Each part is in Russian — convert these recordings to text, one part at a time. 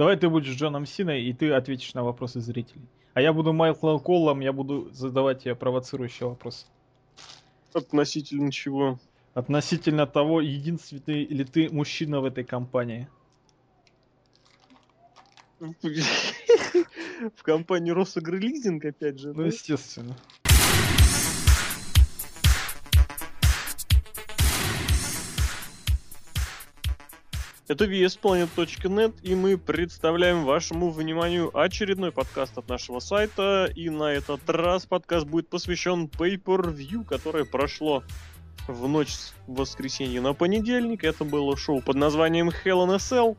Давай ты будешь Джоном Синой, и ты ответишь на вопросы зрителей. А я буду Майклом Коллом, я буду задавать тебе провоцирующие вопросы. Относительно чего? Относительно того, единственный ли ты мужчина в этой компании. В компании Росагролизинг, опять же. Ну, естественно. Это VSPlanet.net, и мы представляем вашему вниманию очередной подкаст от нашего сайта. И на этот раз подкаст будет посвящен Pay-Per-View, которое прошло в ночь с воскресенья на понедельник. Это было шоу под названием Hell in a Cell.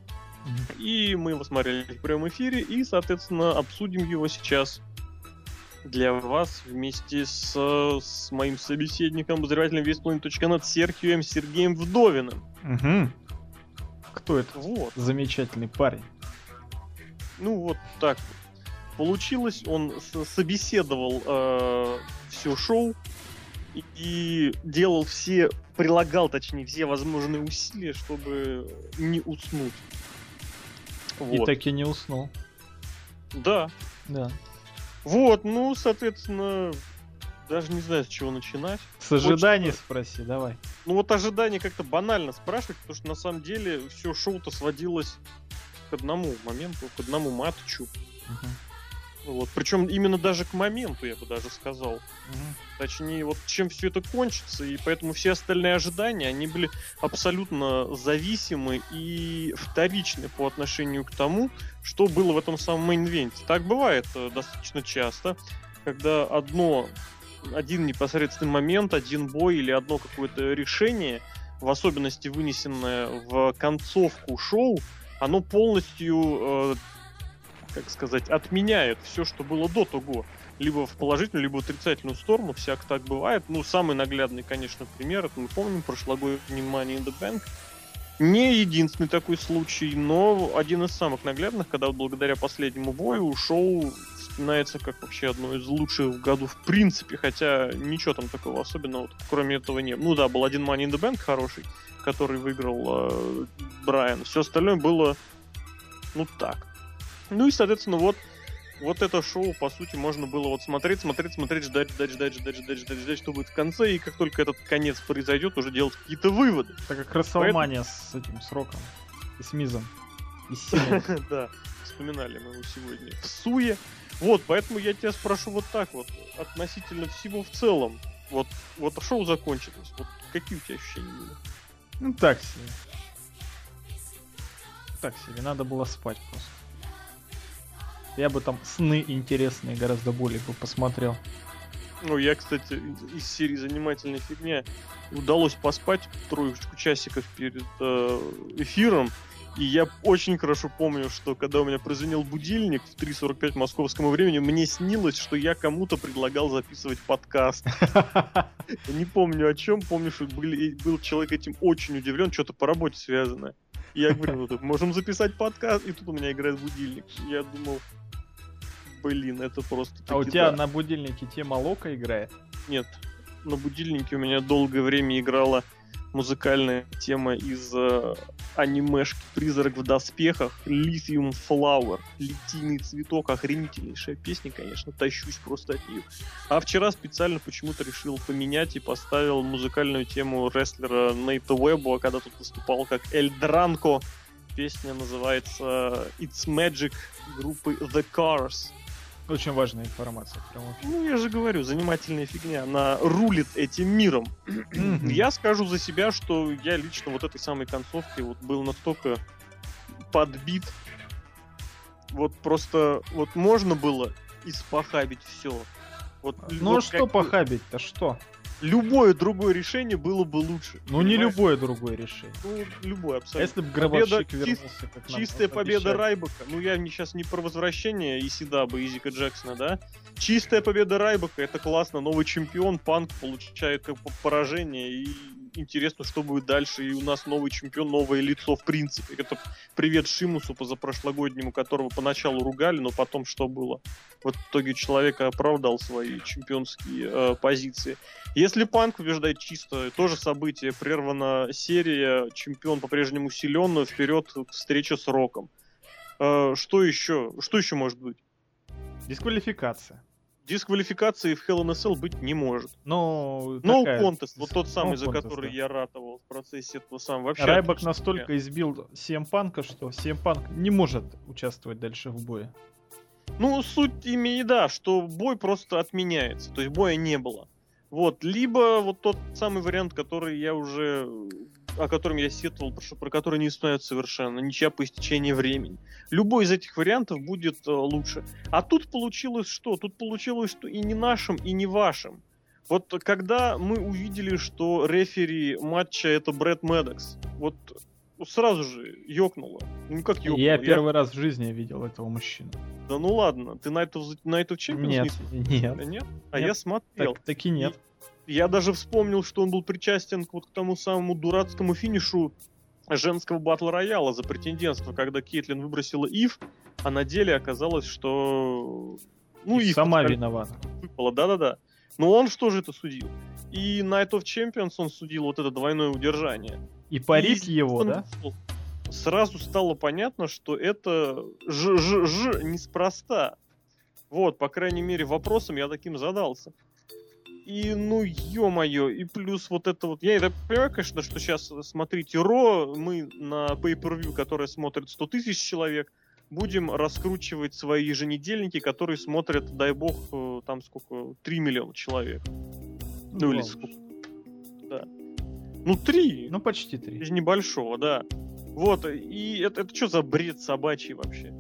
И мы его смотрели в прямом эфире, и, соответственно, обсудим его сейчас для вас вместе с, с моим собеседником, обозревателем VSPlanet.net Серхием Сергеем Вдовиным. Угу. Кто это? Вот. Замечательный парень. Ну вот так получилось. Он собеседовал э, все шоу и, и делал все, прилагал, точнее, все возможные усилия, чтобы не уснуть. Вот. И таки не уснул. Да. Да. Вот, ну, соответственно, даже не знаю, с чего начинать. С ожиданий Хочется... спроси, давай. Ну вот ожидание как-то банально спрашивать, потому что на самом деле все шоу-то сводилось к одному моменту, к одному матчу. Uh-huh. Вот. Причем именно даже к моменту, я бы даже сказал. Угу. Точнее, вот чем все это кончится, и поэтому все остальные ожидания, они были абсолютно зависимы и вторичны по отношению к тому, что было в этом самом мейн-венте. Так бывает э, достаточно часто, когда одно, один непосредственный момент, один бой или одно какое-то решение, в особенности вынесенное в концовку шоу, оно полностью э, как сказать, отменяет все, что было до того. Либо в положительную, либо в отрицательную сторону. Всяко так бывает. Ну, самый наглядный, конечно, пример, это мы помним прошлогодний Money in the Bank. Не единственный такой случай, но один из самых наглядных, когда благодаря последнему бою шоу вспоминается как вообще одно из лучших в году в принципе, хотя ничего там такого особенного, кроме этого нет. Ну да, был один Money in the Bank хороший, который выиграл э, Брайан. Все остальное было, ну так. Ну и, соответственно, вот вот это шоу, по сути, можно было вот смотреть, смотреть, смотреть, ждать, ждать, ждать, ждать, ждать, ждать, ждать, что будет в конце, и как только этот конец произойдет, уже делать какие-то выводы. Так как Расселмания с этим сроком, и с Мизом, и с Да, вспоминали мы его сегодня. В Суе. Вот, поэтому я тебя спрошу вот так вот, относительно всего в целом. Вот, вот шоу закончилось. Вот какие у тебя ощущения были? Ну так себе. Так себе, надо было спать просто. Я бы там сны интересные гораздо более бы посмотрел. Ну, я, кстати, из серии занимательная фигня удалось поспать троечку часиков перед э, эфиром. И я очень хорошо помню, что когда у меня прозвенел будильник в 3.45 московскому времени, мне снилось, что я кому-то предлагал записывать подкаст. Не помню о чем, помню, что был человек этим очень удивлен, что-то по работе связанное. Я говорю, ну, можем записать подкаст, и тут у меня играет будильник. Я думал, блин, это просто... А у тебя да. на будильнике тема Лока играет? Нет, на будильнике у меня долгое время играла музыкальная тема из э, анимешки «Призрак в доспехах» Lithium Flower. Литийный цветок, охренительнейшая песня, конечно, тащусь просто от нее. А вчера специально почему-то решил поменять и поставил музыкальную тему рестлера Нейта Уэбба, когда тут выступал как Эль Дранко. Песня называется It's Magic группы The Cars. Очень важная информация. Прям ну, я же говорю, занимательная фигня. Она рулит этим миром. я скажу за себя, что я лично вот этой самой концовкой вот был настолько подбит. Вот просто вот можно было испохабить все. Вот, ну вот что как... похабить-то, что? Любое другое решение было бы лучше. Ну понимаешь? не любое другое решение. Ну, любое, абсолютно. Если бы гробовщик победа, вернулся, как Чистая победа обещали. Райбака. Ну я сейчас не про возвращение Исидаба, Изика Джексона, да? Чистая победа Райбака, это классно. Новый чемпион, Панк получает как поражение и интересно, что будет дальше. И у нас новый чемпион, новое лицо в принципе. Это привет Шимусу позапрошлогоднему, которого поначалу ругали, но потом что было? В итоге человек оправдал свои чемпионские э, позиции. Если Панк побеждает чисто, тоже событие, прервана серия, чемпион по-прежнему силен, вперед встреча с Роком. Э, что еще? Что еще может быть? Дисквалификация. Дисквалификации в Hell in a Cell быть не может. Ну, No такая- contest, вот тот самый, No за contest, который да. я ратовал в процессе этого самого. Вообще Райбок отличная настолько избил CM Панка, что CM Панк не может участвовать дальше в бое. Ну, суть имени, да, что бой просто отменяется, то есть боя не было. Вот, либо вот тот самый вариант, который я уже, о котором я сетовал, что про который не знают совершенно, ничья по истечении времени. Любой из этих вариантов будет э, лучше. А тут получилось что? Тут получилось, что и не нашим, и не вашим. Вот когда мы увидели, что рефери матча это Брэд Медекс, вот сразу же ёкнуло. Ну как ёкнуло? Я первый раз в жизни видел этого мужчину. Да ну ладно, ты Night of, the- Night of Champions Нет, нет, нет? А Нет. я смотрел. так, таки нет. Я даже вспомнил, что он был причастен к вот к тому самому дурацкому финишу женского батл рояла за претендентство, когда Кейтлин выбросила Ив, а на деле оказалось, что... Ну, И Ив сама подскользнулась, виновата. выпала, да-да-да. Но он что же это судил? И Night of Champions он судил вот это двойное удержание. И парик И его, он да? Сразу стало понятно, что это ж, ж, ж неспроста. Вот, по крайней мере, вопросом я таким задался. И, ну, ё-моё, и плюс вот это вот... Я это понимаю, конечно, что сейчас, смотрите, Ро, мы на Pay-Per-View, которое смотрит 100 тысяч человек, будем раскручивать свои еженедельники, которые смотрят, дай бог, э, там сколько, 3 миллиона человек. Ну, или сколько. Да. Ну, 3. Ну, почти три. Из небольшого, да. Вот, и это, это что за бред собачий вообще?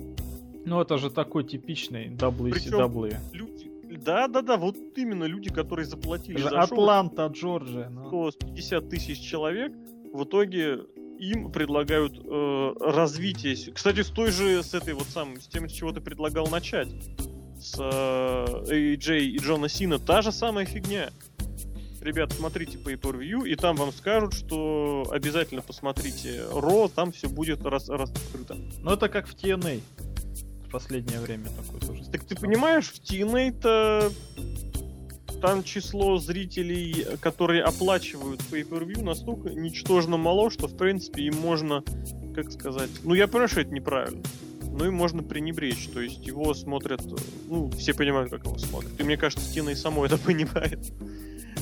Ну, это же такой типичный Причем- WCW. Люди... Да-да-да, вот именно люди, которые заплатили Это за шоу, Атланта, Джорджия. ну. 150 тысяч человек, в итоге им предлагают э, развитие. Кстати, с той же, с этой вот самой, с тем, с чего ты предлагал начать. С э, AJ и Джона Сина, та же самая фигня. Ребят, смотрите per view и там вам скажут, что обязательно посмотрите Ро, там все будет рас- раскрыто. Ну, это как в TNA. Последнее время такое тоже. Так ты понимаешь, в TNA-то там число зрителей, которые оплачивают pay-per-view, настолько ничтожно мало, что, в принципе, им можно, как сказать... Ну, я понимаю, что это неправильно, но им можно пренебречь. То есть его смотрят... Ну, все понимают, как его смотрят. И мне кажется, TNA само это понимает.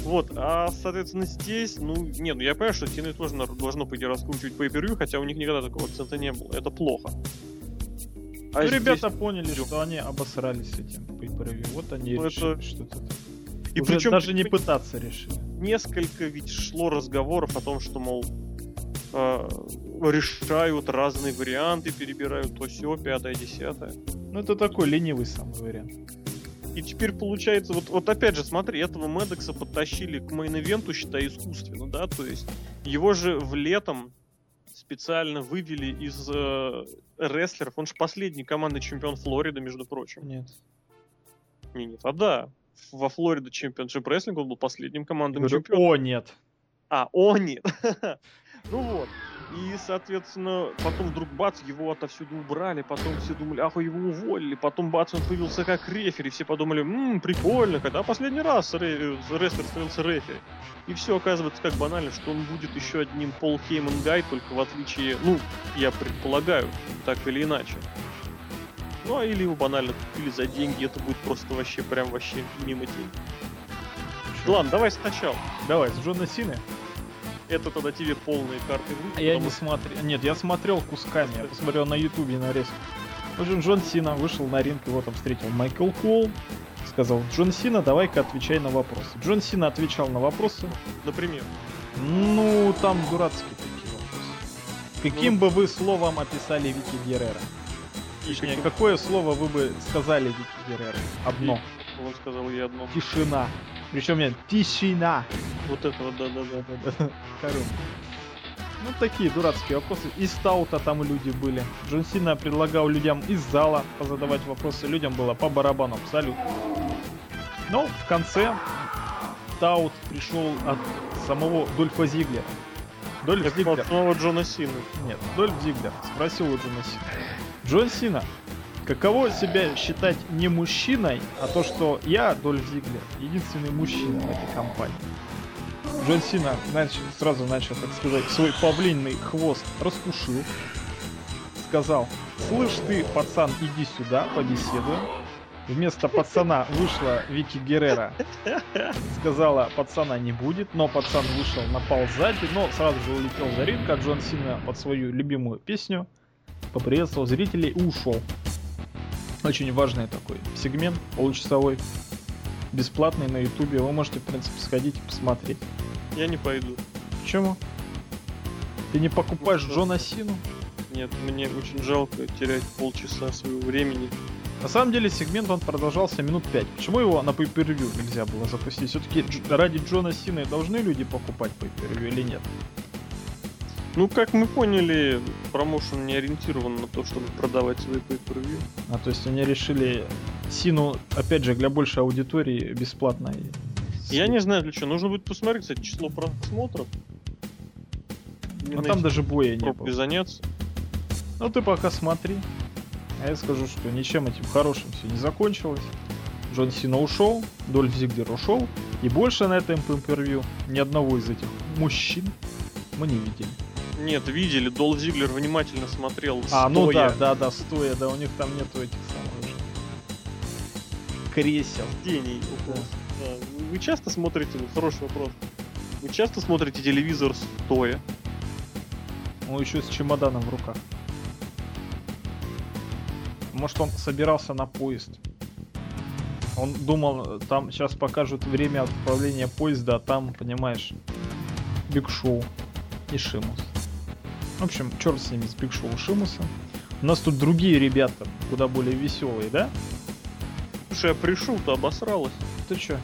Вот, а, соответственно, здесь, ну, не, ну я понимаю, что TNA тоже должно, по идее, раскручивать pay-per-view, хотя у них никогда такого акцента не было. Это плохо. А Ну, здесь- ребята поняли, что они обосрались с этим pay Вот они Ну, решили, это- что-то там. И Уже причем даже не пытаться решили. несколько ведь шло разговоров о том, что, мол, э, решают разные варианты, перебирают то все, пятое, десятое. Ну, это такой ленивый самый вариант. И теперь получается, вот, вот опять же, смотри, этого Мэддокса подтащили к main event у, считай, искусственно, да, то есть его же в летом специально вывели из э, рестлеров, он же последний командный чемпион Флориды, между прочим. Нет. Не, нет, а да, во Florida Championship Wrestling он был последним командным Говорю, чемпионом. О, нет. А, о, нет. ну вот. И, соответственно, потом вдруг бац, его отовсюду убрали, потом все думали, ах, его уволили, потом бац, он появился как рефери, все подумали, ммм, прикольно, когда последний раз ре- рестлер становился рефери. И все оказывается как банально, что он будет еще одним Пол Хейман Гай, только в отличие, ну, я предполагаю, так или иначе. Ну, а или его банально купили за деньги, это будет просто вообще, прям вообще мимо денег. Ладно, давай сначала. Давай, с Джона Сины. Это тогда тебе полные карты в руки, А я потому не смотрел. Нет, я смотрел кусками. Я посмотрел на ютубе нарезку. В общем, Джон Сина вышел на ринг, его там встретил Майкл Кол. Сказал, Джон Сина, давай-ка отвечай на вопросы. Джон Сина отвечал на вопросы. Например. Ну, там дурацкие такие вопросы. Каким Ну. бы вы словом описали Вики Геррера? Точнее, какое слово вы бы сказали Вики Геррера? Одно. Он сказал я одно. Тишина. Причем нет, тишина. Вот это вот, да-да-да. Короче. Ну, такие дурацкие вопросы. Из Таута там люди были. Джон Сина предлагал людям из зала позадавать вопросы. Людям было по барабану абсолютно. Но в конце Таут пришел от самого Дольфа Зиглера. Дольф Зиглер. от самого Джона Сина. Нет, Дольф Зиглер спросил у Джона Сина. Джон Сина, каково себя считать не мужчиной, а то, что я, Дольф Зиглер, единственный мужчина в этой компании? Джон Сина нач- сразу начал, так сказать, свой павлинный хвост раскушил. сказал, слышь ты, пацан, иди сюда, побеседуем. Вместо пацана вышла Вики Геррера. Сказала, пацана не будет, но пацан вышел, напал сзади, но сразу же улетел за ринг, а Джон Сина под свою любимую песню поприветствовал зрителей и ушел. Очень важный такой сегмент, получасовой, бесплатный на ютубе. Вы можете, в принципе, сходить и посмотреть. Я не пойду. Почему? Ты не покупаешь Ну? Джона Сину? Нет, мне очень жалко терять полчаса своего времени. На самом деле сегмент он продолжался минут 5. Почему его на pay нельзя было запустить? Все-таки ради Джона Сины должны люди покупать pay или нет? Ну, как мы поняли, промоушен не ориентирован на то, чтобы продавать свои pay per view А то есть они решили Сину, опять же, для большей аудитории бесплатно. Я не знаю для чего. Нужно будет посмотреть, кстати, число просмотров. Но Именно там этим даже боя не было. заняться. Ну ты пока смотри. А я скажу, что ничем этим хорошим все не закончилось. Джон Сина ушел, Дольф Зиглер ушел, и больше на этом pay ни одного из этих мужчин мы не видели. Нет, видели, Дол Зиглер внимательно смотрел А, ну стоя. да, да, да, стоя, да, у них там нету этих самых кресел. Сидений около. Да. Вы часто смотрите, вот хороший вопрос. Вы часто смотрите телевизор стоя? Ну, еще с чемоданом в руках. Может, он собирался на поезд. Он думал, там сейчас покажут время отправления поезда, а там, понимаешь, Биг Шоу и Шимус. В общем, черт с ними, с Биг Шоу и Шимусом. У нас тут другие ребята, куда более веселые, да? Слушай, я пришел-то обосралась. Ты чё?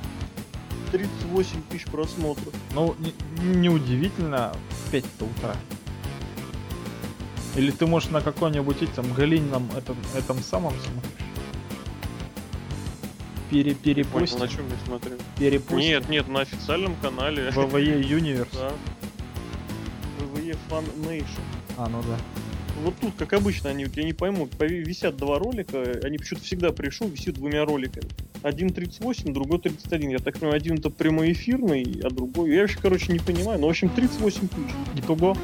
38 тысяч просмотров. Ну, не- неудивительно, в 5 утра. Или ты, может, на каком-нибудь этом галином этом, этом самом смотришь? Пере, Понял, перепостим, на чем я смотрю? перепостим. Нет, нет, на официальном канале. VVE Universe. Да. VVE Fan Nation. А, ну да. Вот тут, как обычно, они, вот я не пойму, висят два ролика, они почему-то всегда пришел, висит двумя роликами. Один 38, другой 31. Я так понимаю, один это прямоэфирный, а другой... Я вообще, короче, не понимаю. Ну, в общем, 38 тысяч. Итого?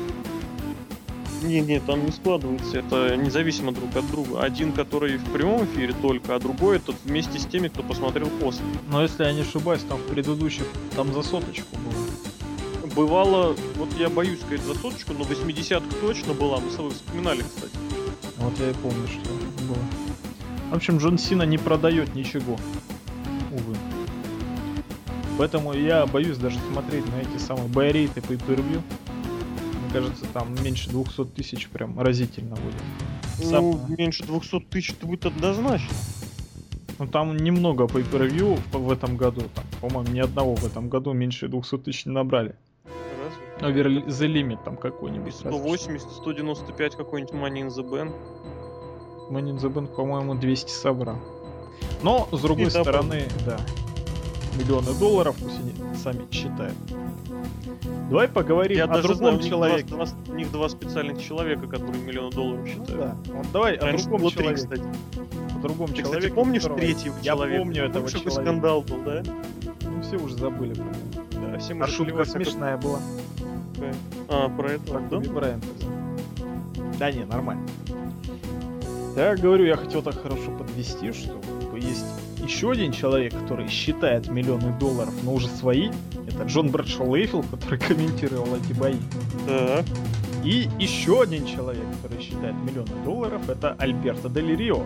Не, не, там не складывается, это независимо друг от друга. Один, который в прямом эфире только, а другой этот вместе с теми, кто посмотрел после. Но если я не ошибаюсь, там в предыдущих, там за соточку было. Бывало, вот я боюсь сказать за соточку, но 80 точно была, мы с тобой вспоминали, кстати. Вот я и помню, что было. В общем, Джон Сина не продает ничего. Увы. Поэтому я боюсь даже смотреть на эти самые байрейты по интервью. Мне кажется, там меньше 200 тысяч прям разительно будет. Сам- Ну, меньше 200 тысяч это будет однозначно. Ну там немного по в этом году. Там, по-моему, ни одного в этом году меньше 200 тысяч не набрали. Over the limit там какой-нибудь. разве что. 180, 195 какой-нибудь Money in the Bank. Money in the Bank, по-моему, 200 собрал. Но, с другой И стороны, да, миллионы долларов пусть они сами считают. Давай поговорим Я о даже другом знаю, человеке. Два, два- у них два специальных человека, которые миллион долларов Ну считают. да. Вот давай о Раньше другом было три, человеке. кстати. О другом Ты, человеке. кстати, помнишь которого- третьего Я человека? помню этого человека. скандал был, да? Ну, все уже забыли. Да, все А шутка смешная была. А, про Про да? Брайанта. Да не, нормально. Я говорю, я хотел так хорошо подвести, что есть еще один человек, который считает миллионы долларов, но уже свои. Это Джон Брэдшоу Лейфилд, который комментировал эти бои. Так. И еще один человек, который считает миллионы долларов, это Альберто Дель Рио,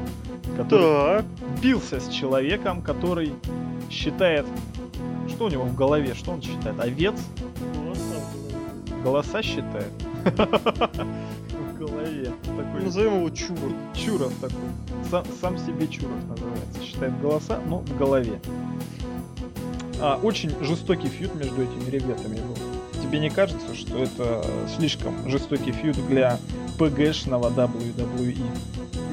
который Так. бился с человеком, который считает... Что у него в голове? Что он считает? Овец? Ну, Голоса считает? В голове. Такой Назовем его Чур. Чуров такой. Сам, сам себе Чуров называется. Считает голоса, но в голове. А, очень жестокий фьюд между этими ребятами был. Тебе не кажется, что это слишком жестокий фьюд для ПГшного WWE?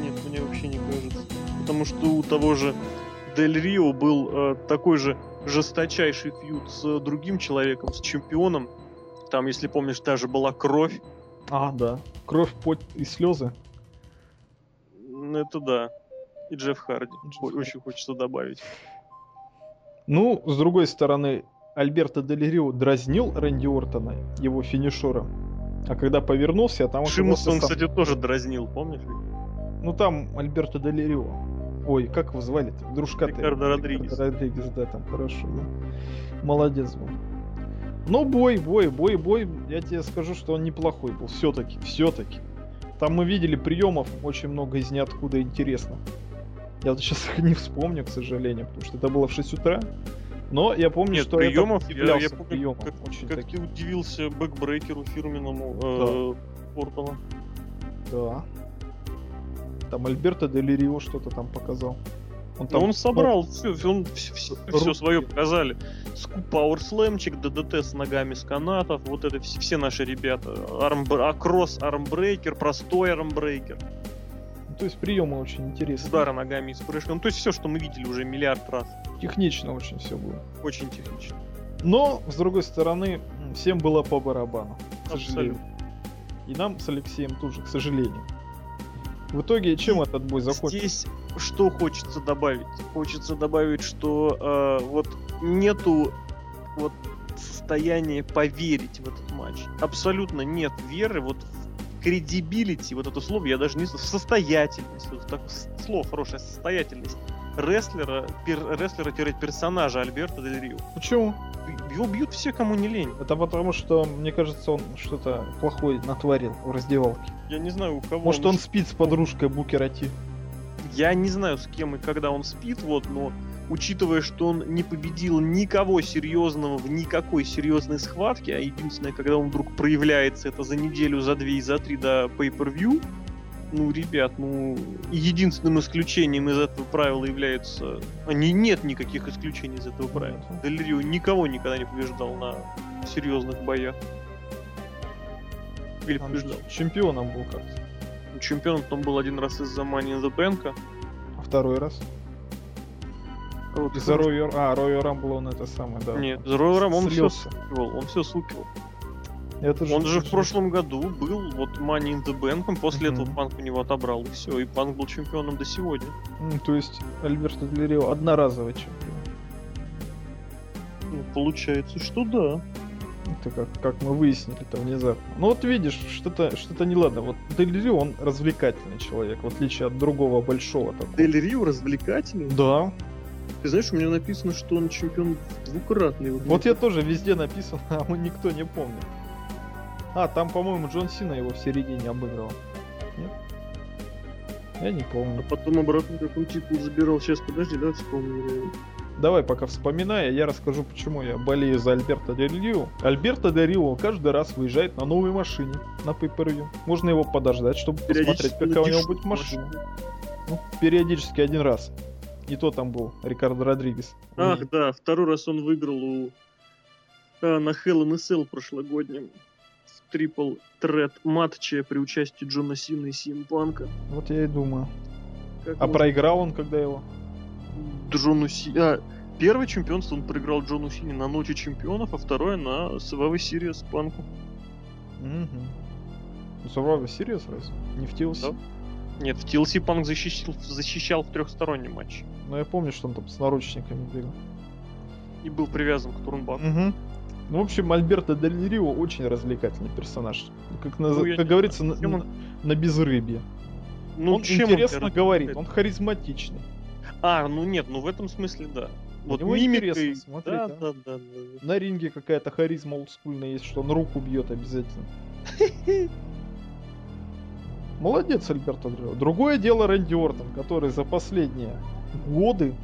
Нет, мне вообще не кажется. Потому что у того же Дель Рио был э, такой же жесточайший фьюд с другим человеком, с чемпионом. Там, если помнишь, даже была кровь. А, да. Кровь, пот и слезы. Ну, Это да. И Джефф Харди. Джефф Харди. Очень хочется добавить. Ну, с другой стороны, Альберто Дель Рио дразнил Рэнди Ортона его финишером. А когда повернулся, там Шимуса он, сам- кстати, тоже дразнил, помнишь? Ну там Альберто Делерио. Ой, как его звали-то? Дружка Рикардо Родригес. Родригес, да, там хорошо, да. Молодец был. Но бой, бой, бой, бой, я тебе скажу, что он неплохой был. Все-таки, все-таки. Там мы видели приемов очень много из ниоткуда интересно. Я вот сейчас их не вспомню, к сожалению, потому что это было в 6 утра. Но я помню, Нет, что приемов, я, я помню, приемом. как, очень как таким. ты удивился backbreaker у фирменному э, Ортона. Да. Там Альберто Дель Рио что-то там показал. Он Да он собрал все, он все, руки. свое показали. Powerslam чик, DDT с ногами с канатов, вот это все, все наши ребята. Арм, акросс, армбрейкер, простой армбрейкер, Ну, то есть приемы очень интересные. удары ногами из прыжка. Ну, то есть все, что мы видели уже миллиард раз. Технично очень все было. Очень технично. Но, с другой стороны, всем было по барабану. К сожалению. Абсолютно. И нам с Алексеем тоже, к сожалению. В итоге, чем этот бой закончился? Здесь что хочется добавить? Хочется добавить, что э, вот нету вот состояния поверить в этот матч. Абсолютно нет веры вот в кредибилити, вот это слово я даже не знаю, в состоятельность, вот так, слово хорошее, состоятельность рестлера, пер- рестлера-персонажа Альберта Дель Рио. Почему? Его бьют все, кому не лень. Это потому, что, мне кажется, он что-то плохое натворил в раздевалке. Я не знаю, у кого Может, он спит с подружкой Букера Ти. Я не знаю, с кем и когда он спит, вот, но учитывая, что он не победил никого серьезного в никакой серьезной схватке, а единственное, когда он вдруг проявляется, это за неделю, за две и за три до pay-per-view, ну, ребят, ну, единственным исключением из этого правила является... А, не, нет никаких исключений из этого правила. Нет. Дель Рио никого никогда не побеждал на серьезных боях. Или Он побеждал. чемпионом был как-то. Чемпионом он был один раз из-за Money in the Bank. А второй раз? а вот Из-за Роя... А, Роя Рамбла он это самое, да. Нет, с Ройлером он все сукивал, он все сукивал. Это Он же в прошлом году был вот Money in the Bank, после Мгм. этого Панк у него отобрал, и все, и Панк был чемпионом до сегодня. М, То есть Альберто Делерио одноразовый чемпион. Ну, получается, что да. Это как, как мы выяснили это внезапно. Ну вот видишь, что-то что неладно. Вот Делерио, он развлекательный человек, в отличие от другого большого такого. Дель Рио развлекательный. Да. Ты знаешь, у меня написано, что он чемпион двукратный. Вот я тоже везде написан, а мы никто не помнит. А, там, по-моему, Джон Сина его в середине обыгрывал. Нет? Я не А помню. потом обратно, как он титул забирал. Сейчас, подожди, да, вспомню. Давай, пока вспоминая, я расскажу, почему я болею за Альберто Дель Рио. Альберто Дель Рио каждый раз выезжает на новой машине на pay Можно его подождать, чтобы посмотреть, какая у него будет машина. Ну, периодически один раз. И то там был Рикардо Родригес. Ах, да, второй раз он выиграл у а, на Hell in Cell прошлогоднем трипл трет матче при участии Джона Сина и Сим Панка. Вот я и думаю. Как А можно проиграл он когда его? Джону Си... а, первое чемпионство он проиграл Джону Сине на Ночи Чемпионов, а второе на Survivor Series Панку. Угу. Survivor Series разве? Не в TLC? Да. Нет, в TLC Панк защищал, защищал в трехстороннем матче Но я помню, что он там с наручниками бегал. и был привязан к Турнбаку. Угу. Ну, в общем, Альберто Дель Рио очень развлекательный персонаж. Как, на- Ну, как говорится, на, он- на безрыбье. Ну, он чем интересно тебя говорит, он харизматичный. А, ну нет, ну в этом смысле да. Вот него мимикой... интересно смотреть, да, да, да, да, да. На ринге какая-то харизма олдскульная есть, что он руку бьет обязательно. Молодец, Альберто Дель Рио. Другое дело Рэнди Ортон, который за последние годы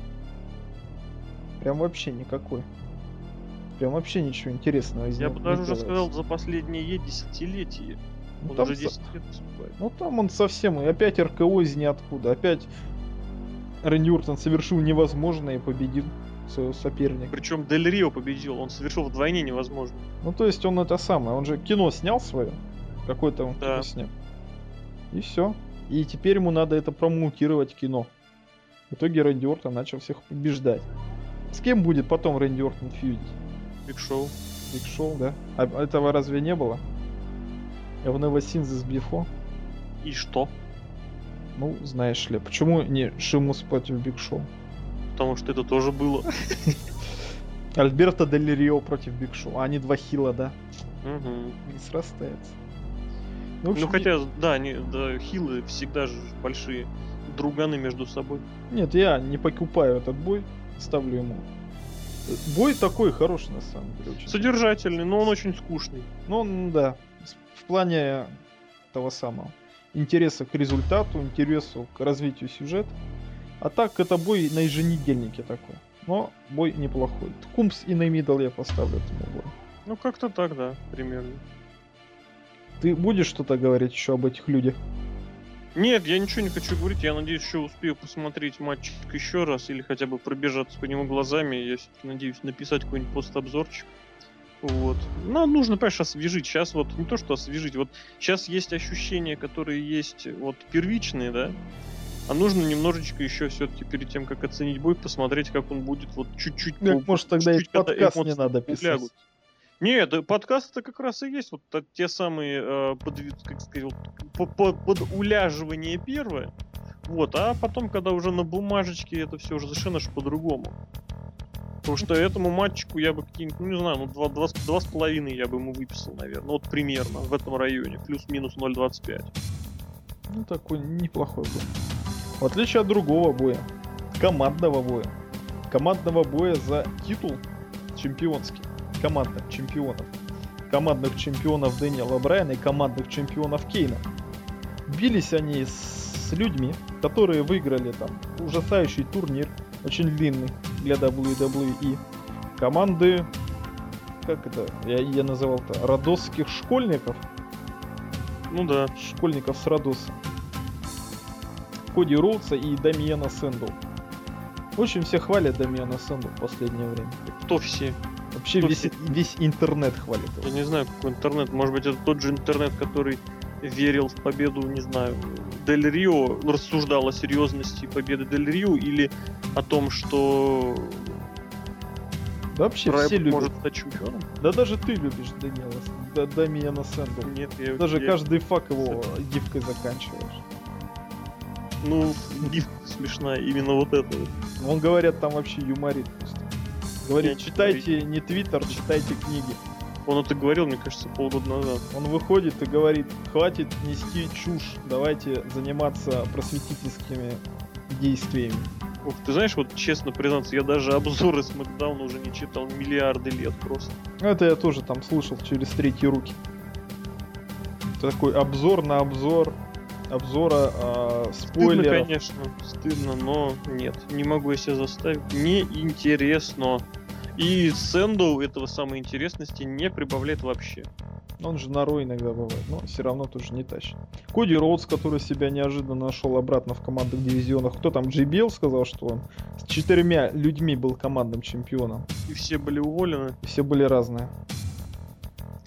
прям вообще никакой. Прям вообще ничего интересного из Я бы даже уже сказал за последние десятилетие. Ну, Он там уже со- 10 лет выступает. Ну там он совсем, и опять РКО из ниоткуда, опять Рэнди Ортон совершил невозможное и победил своего соперника. Причем Дель Рио победил, он совершил вдвойне невозможно. Ну то есть он это самое, он же кино снял свое, какое-то он Да. кино снял. И все. И теперь ему надо это промоутировать кино. В итоге Рэнди Ортон начал всех побеждать. С кем будет потом Рэнди Ортон feud ить? Биг Шоу. Биг Шоу, да? А этого разве не было? В Never Seen This Before? И что? Ну, знаешь ли, почему не Шимус против Биг Шоу? Потому что это тоже было. Альберто Дель Рио против Биг Шоу. А они два heel а, да? Мгм. Не срастается. Ну, в общем, Ну хотя, да, они, да, heel ы всегда же большие друганы между собой. Нет, я не покупаю этот бой, ставлю ему. Бой такой хороший, на самом деле. Очень. Содержательный, но он очень скучный. Ну, да, в плане того самого. Интереса к результату, интересу к развитию сюжета. А так, это бой на еженедельнике такой. Но бой неплохой. Кумс и на мидл я поставлю этому бою. Ну как-то так, да, примерно. Ты будешь что-то говорить еще об этих людях? Нет, я ничего не хочу говорить. Я надеюсь, еще успею посмотреть матчик еще раз или хотя бы пробежаться по нему глазами. Я все-таки надеюсь написать какой-нибудь постобзорчик. Вот. Ну, нужно, понимаешь, освежить. Сейчас вот не то, что освежить, вот сейчас есть ощущения, которые есть вот первичные, да, а нужно немножечко еще все-таки перед тем, как оценить бой, посмотреть, как он будет вот чуть-чуть... Так, по- может, тогда и чуть-чуть, когда подкаст не надо писать. улягут. Нет, э, подкаст это как раз и есть вот те самые э, подви- как сказать, вот, по- по- подуляживание первое. Вот, а потом, когда уже на бумажечке это все уже совершенно по-другому. Потому что этому матчику я бы какие-нибудь, ну не знаю, ну два, два, два с половиной я бы ему выписал, наверное. Вот примерно в этом районе. Плюс-минус 0.25. Ну, такой неплохой бой. В отличие от другого боя. Командного боя. Командного боя за титул чемпионский. Командных чемпионов. Командных чемпионов Дэниела Брайана и командных чемпионов Кейна. Бились они с людьми, которые выиграли там ужасающий турнир, очень длинный для WWE. Команды, как это, я, я называл-то, родосских школьников, Ну да. школьников с Родоса. Коди Роудса и Дэмиена Сэндоу. Очень все хвалят Дэмиена Сэндоу в последнее время. Кто все? Вообще весь, весь интернет хвалит Я его. не знаю, какой интернет. Может быть, это тот же интернет, который верил в победу, не знаю, Дель Рио, рассуждал о серьезности победы Дель Рио или о том, что Да вообще Райб все любят. может стать чемпионом? Да даже ты любишь Даниэла, да, Дамиена Сэндл. Нет, я... Даже я- каждый фак его гифкой заканчиваешь. Ну, гифка смешная, именно вот это. Он говорят, там вообще юморит просто. Говорит, Я читайте не твиттер, читайте книги. Он это говорил, мне кажется, полгода назад. Он выходит и говорит, хватит нести чушь, давайте заниматься просветительскими действиями. Ух, ты знаешь, вот честно признаться, я даже обзоры с Макдауна уже не читал миллиарды лет просто. Это я тоже там слышал через третьи руки. Такой обзор на обзор, обзора Стыдно, спойлеров. конечно, стыдно, но нет, не могу я себя заставить. Неинтересно. И Сэндоу этого самой интересности не прибавляет вообще. Он же нарой иногда бывает, но все равно тоже не тащит. Коди Роудс, который себя неожиданно нашел обратно в командных дивизионах. Кто там, JBL сказал, что он с четырьмя людьми был командным чемпионом. И все были уволены. И все были разные.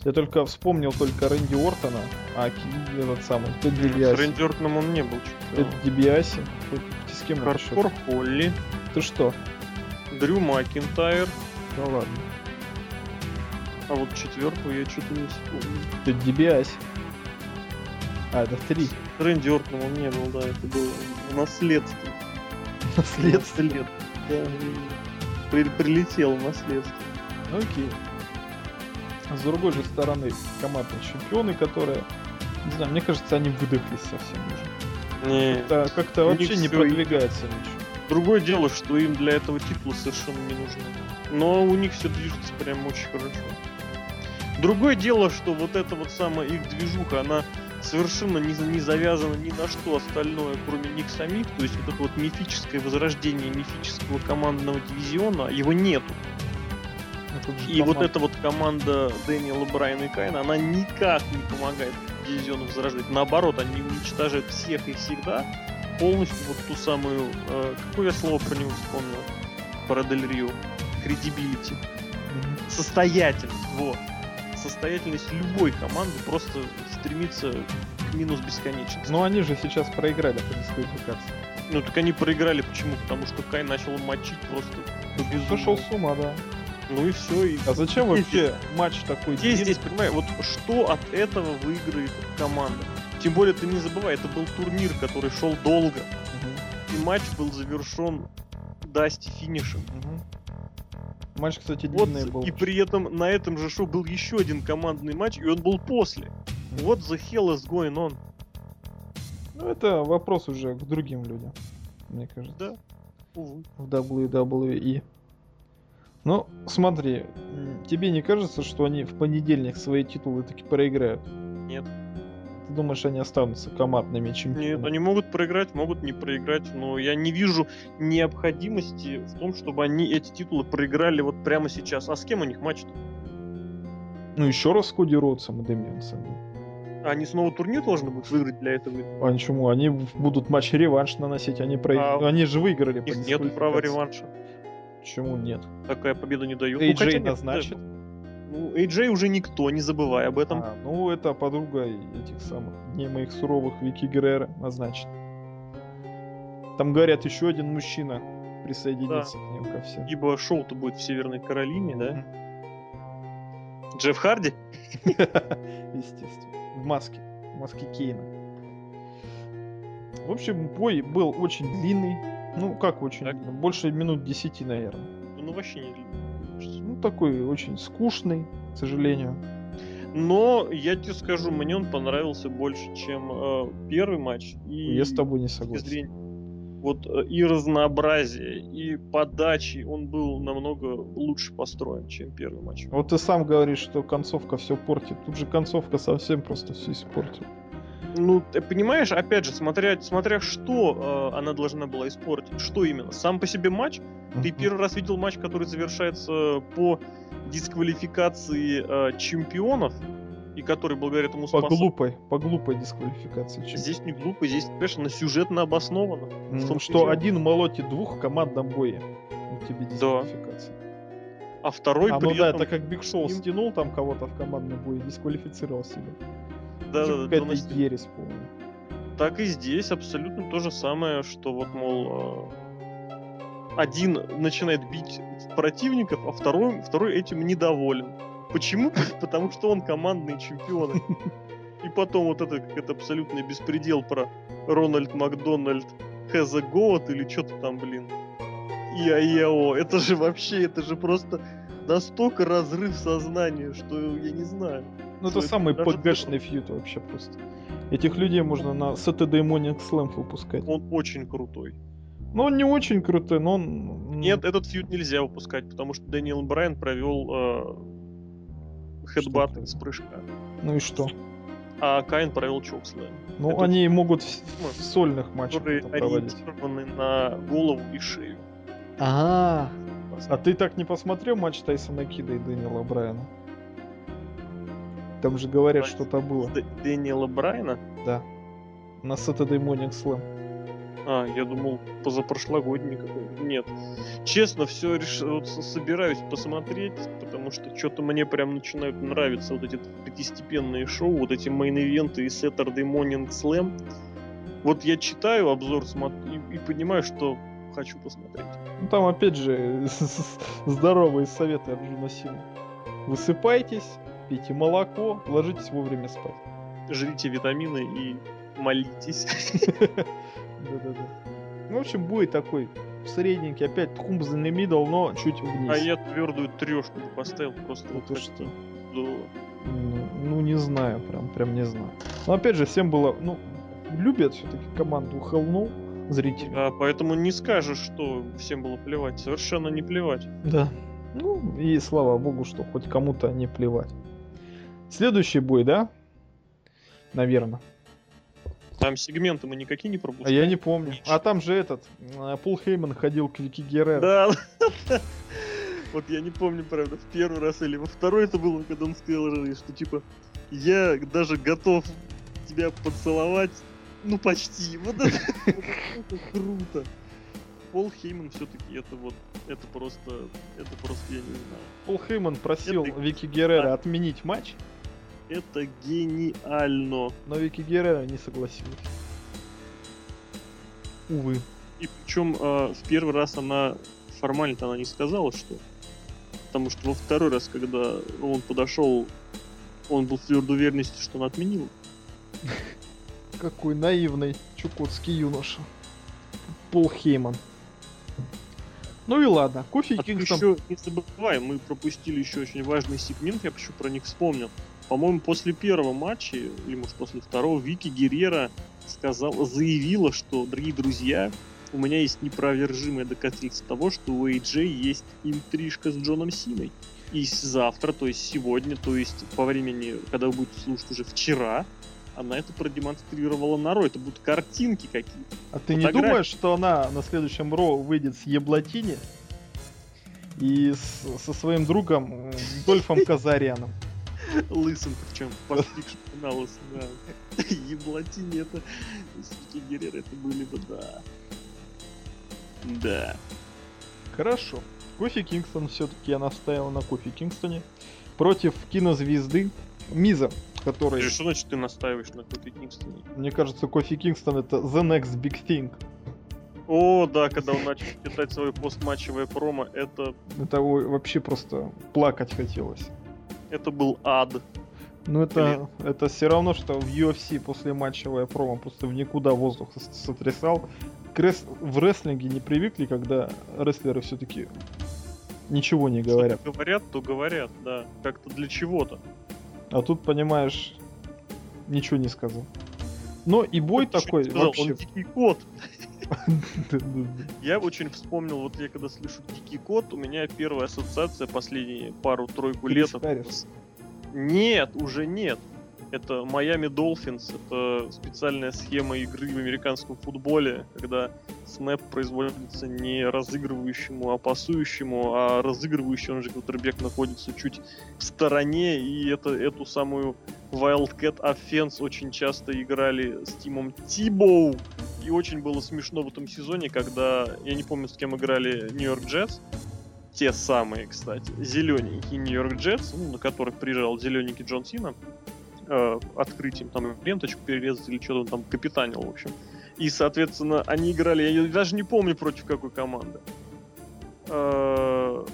Я только вспомнил только Рэнди Ортона, а этот самый, Тед С Дибиаси. Рэнди Ортоном он не был Тед. Дибиаси. Ты с кем? Хардкор Холли, Ты что? Дрю Макинтайр. Ну ладно. А вот четвертого я что-то не вспомню. Тед Дибиаси. А, это три. Рэнди Ортоном он не был, да, это было наследство. Наследство. Наслед- Да, при- прилетело наследство. Ну, Окей. С другой же стороны, командные чемпионы, которые, не знаю, мне кажется, они выдохлись совсем уже. Не, Это как-то них вообще не продвигается ничего. Другое дело, что им для этого титула совершенно не нужно. Но у них все движется прям очень хорошо. Другое дело, что вот эта вот самая их движуха, она совершенно не, не завязана ни на что остальное, кроме них самих. То есть вот это вот мифическое возрождение мифического командного дивизиона, его нету. И вот эта вот команда Дэниела Брайана и Кайна, она никак не помогает дивизиону возрождать. Наоборот, они уничтожают всех и всегда полностью вот ту самую... э, какое я слово про него вспомнил? Про Дель Рио. Мгм. Состоятельность. Вот. Состоятельность любой команды просто стремится к минус бесконечности. Но они же сейчас проиграли по дисквалификации. Ну так они проиграли. Почему? Потому что Кай начал мочить просто по безумию. Сошел с ума, да. Ну и все. И А зачем Здесь- вообще матч такой Здесь, здесь, понимаешь, вот что от этого выиграет команда? Тем более, ты не забывай, это был турнир, который шел долго. Мгм. И матч был завершен Дасти финишем. Мгм. Матч, кстати, Вот, длинный был. и при этом на этом же шоу был еще один командный матч, и он был после. What the hell is going on? Ну, это вопрос уже к другим людям, мне кажется. Да. Увы. В WWE. Ну, смотри, тебе не кажется, что они в понедельник свои титулы таки проиграют? Нет. Ты думаешь, они останутся командными чемпионами? Нет, они могут проиграть, могут не проиграть, но я не вижу необходимости в том, чтобы они эти титулы проиграли вот прямо сейчас. А с кем у них матч? Ну, еще раз с Коди Ротсом и Дэмиан Сэндом. Они снова турнир должны будут выиграть для этого? А почему? Они будут матч-реванш наносить, они, про... А они же выиграли них нет права реванша. Почему нет? Такая победа не дает. Ну, AJ хотя нет, назначит. Ну, AJ уже никто, не забывай об этом. А, ну, это подруга этих самых дней моих суровых Вики Геррера назначит. Там, говорят, еще один мужчина присоединится к ним ко всем. Ибо шоу-то будет в Северной Каролине, да? Джефф Харди? Естественно. В маске. В маске Кейна. В общем, бой был очень длинный. Ну, как очень Так. длинный? Больше минут 10, наверное. Ну, вообще не длинный. Ну, такой очень скучный, к сожалению. Но я тебе скажу, мне он понравился больше, чем э, первый матч. И Я с тобой не согласен. зрения вот э, и разнообразия, и подачи он был намного лучше построен, чем первый матч. Вот ты сам говоришь, что концовка все портит. Тут же концовка совсем просто все испортила. Ну, ты понимаешь, опять же, смотря, смотря что э, она должна была испортить, что именно. Сам по себе матч, ты первый раз видел матч, который завершается по дисквалификации э, чемпионов, и который благодаря этому По спас- глупой, по глупой дисквалификации. чемпиона. Здесь не глупо, здесь, она сюжетно обоснована. М, в том-то и Что дело. один молотит двух в командном бое. Вот тебе дисквалификация. А второй А, при ну да, этом... это как Биг Шоу стянул там кого-то в командном бое, дисквалифицировал себя. Да, Это да, да, какая-то Джона Сина. ересь полная. Так и здесь абсолютно то же самое, что вот, мол, э, один начинает бить противников, а второй, второй этим недоволен. Почему? Потому что он командный чемпион. И потом вот это как это абсолютный беспредел про Рональд Макдональд has a goat или что-то там, блин. ИАИАО. Это же вообще, это же просто настолько разрыв сознания, что я не знаю. Ну это самый ПГшный фьют вообще просто. Этих людей можно на Saturday Morning Slam выпускать. Он очень крутой. Ну он не очень крутой, но он... Нет, этот фьюд нельзя выпускать, потому что Дэниел Брайан провел э, хедбат с прыжка, Ну и что? а Каин провел чокслэм, Ну Это- они могут в, Ну, в сольных матчах проводить. ориентированы на голову и шею. А, а ты так не посмотрел матч Тайсона Кида и Дэниела Брайана? Там же говорят, что-то было. Д- Дэниела Брайана? Да. На Saturday Morning Slam. А, я думал, позапрошлогодний какой-то. Нет. Честно, все реш... вот собираюсь посмотреть, потому что что-то мне прям начинают нравиться вот эти пятистепенные шоу, вот эти Main Event ы и Saturday Morning Slam. Вот я читаю обзор смо- и, и понимаю, что хочу посмотреть. Ну там опять же здоровые советы от Джона Сина. Высыпайтесь, пейте молоко, ложитесь вовремя спать. Жрите витамины и молитесь. Да-да-да. Ну, в общем, будет такой средненький, опять the middle, но чуть вниз. А я твердую трешку поставил просто Ну вот ты что? Ну, не знаю, прям, прям не знаю. Но опять же, всем было, ну, любят все-таки команду Hell No, зрители. А, поэтому не скажешь, что всем было плевать. Совершенно не плевать. Да. Ну, и слава богу, что хоть кому-то не плевать. Следующий бой, да? Наверное. Там сегменты мы никакие не А пропускали. я не помню. Ничего. А там же этот, э, Пол Хейман ходил к Вики Геррера. Да. Вот я не помню, правда, в первый раз или во второй это было, когда он сказал, что типа я даже готов тебя поцеловать, ну почти. Вот это, это круто. Пол Хейман все-таки это вот, это просто, это просто я не знаю. Пол Хейман просил Это- Вики Геррера Да. отменить матч, Это гениально. но Вики Геррера не согласилась. Увы. И причем в первый раз она формально-то она не сказала, что. Потому что во второй раз, когда он подошел, он был в твердой уверенности, что он отменил. Какой наивный чукотский юноша. Пол Хейман. Ну и ладно, Кофи А тут Кингстон. еще не забывай, мы пропустили еще очень важный сегмент, я почему про них вспомнил. По-моему, после первого матча, или может после второго, Вики Геррера сказала, заявила, что, дорогие друзья, у меня есть непровержимое доказательство того, что у AJ есть интрижка с Джоном Синой. И завтра, то есть сегодня, то есть по времени, когда вы будете слушать уже вчера, она это продемонстрировала на Ро. Это будут картинки какие-то. А ты не думаешь, что она на следующем Ро выйдет с Еблатини и с, со своим другом Дольфом Казаряном? Лысым причем, подстригшим на лысо, да. Еблатини это... Сики Геррера это были бы, да. Да. Хорошо. Кофи Кингстон все-таки я наставил на Кофи Кингстоне против кинозвезды Миза, который... Что значит ты настаиваешь на Кофи Кингстоне? Мне кажется, Кофи Кингстон это the next big thing. О, да, когда он начал читать свое постматчевое промо, это... Это вообще просто плакать хотелось. Это был ад. Ну это, это все равно, что в UFC после матчевое промо просто в никуда воздух сотрясал. В рестлинге не привыкли, когда рестлеры все-таки ничего не говорят. Что говорят, то говорят, да. Как-то для чего-то. А тут, понимаешь, ничего не сказал. Но и бой Ты такой сказал, вообще... Он дикий кот. Я очень вспомнил, вот я когда слышу дикий кот, у меня первая ассоциация последние пару-тройку лет. Нет, уже нет. Это Miami Dolphins, это специальная схема игры в американском футболе, когда снэп производится не разыгрывающему, а пасующему, а разыгрывающий, он же квотербек находится чуть в стороне, и это, эту самую Wildcat Offense очень часто играли с Тимом Тибоу, и очень было смешно в этом сезоне, когда, я не помню, с кем играли Нью-Йорк Джетс, те самые, кстати, зелененькие Нью-Йорк Джетс, ну, на которых приезжал зелененький Джон Сина, э, открытием там ленточку перерезать или что-то он там капитанил, в общем. И, соответственно, они играли, я даже не помню против какой команды. Э,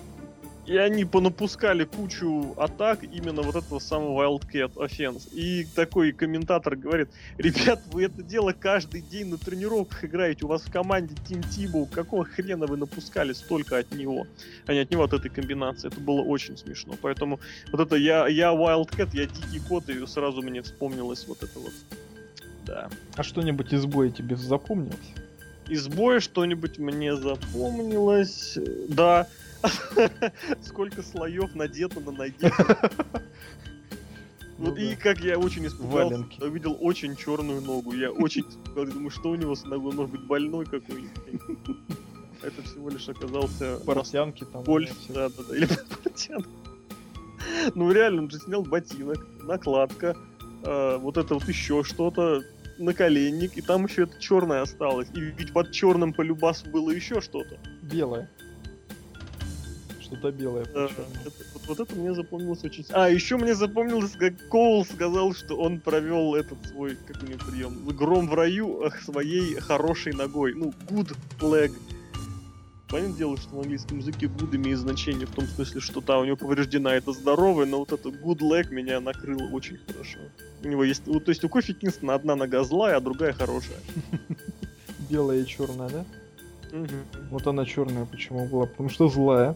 и они понапускали кучу атак именно вот этого самого Wildcat Offense. И такой комментатор говорит, ребят, вы это дело каждый день на тренировках играете, у вас в команде Тим Тибу, какого хрена вы напускали столько от него, а не от него, от этой комбинации. Это было очень смешно. Поэтому вот это я, я Wildcat, я дикий кот, и сразу мне вспомнилось вот это вот. Да. А что-нибудь из боя тебе запомнилось? Из боя что-нибудь мне запомнилось. Да, Сколько слоев надето на ноге. Ну, вот и как я очень испугался, увидел очень черную ногу. Я очень испугался, думаю, что у него с ногой, может быть, больной какой-нибудь. Это всего лишь оказался... Портянки там. Больше, да, да, да, или портянки. Ну реально, он же снял ботинок, накладка, э, вот это вот еще что-то, наколенник, и там еще это черное осталось. И ведь под черным по любасу было еще что-то. Белое что-то белое. Да, это, вот, вот это мне запомнилось очень... А, еще мне запомнилось, как Коул сказал, что он провел этот свой, как у него прием, гром в раю своей хорошей ногой. Ну, good leg. Понятное дело, что в английском языке good имеет значение в том смысле, что та у него повреждена это здоровая, но вот это good leg меня накрыло очень хорошо. У него есть, вот, то есть у Кофи Кингстона одна нога злая, а другая хорошая. Белая и черная, да? Угу. Вот она черная почему была? Потому что злая.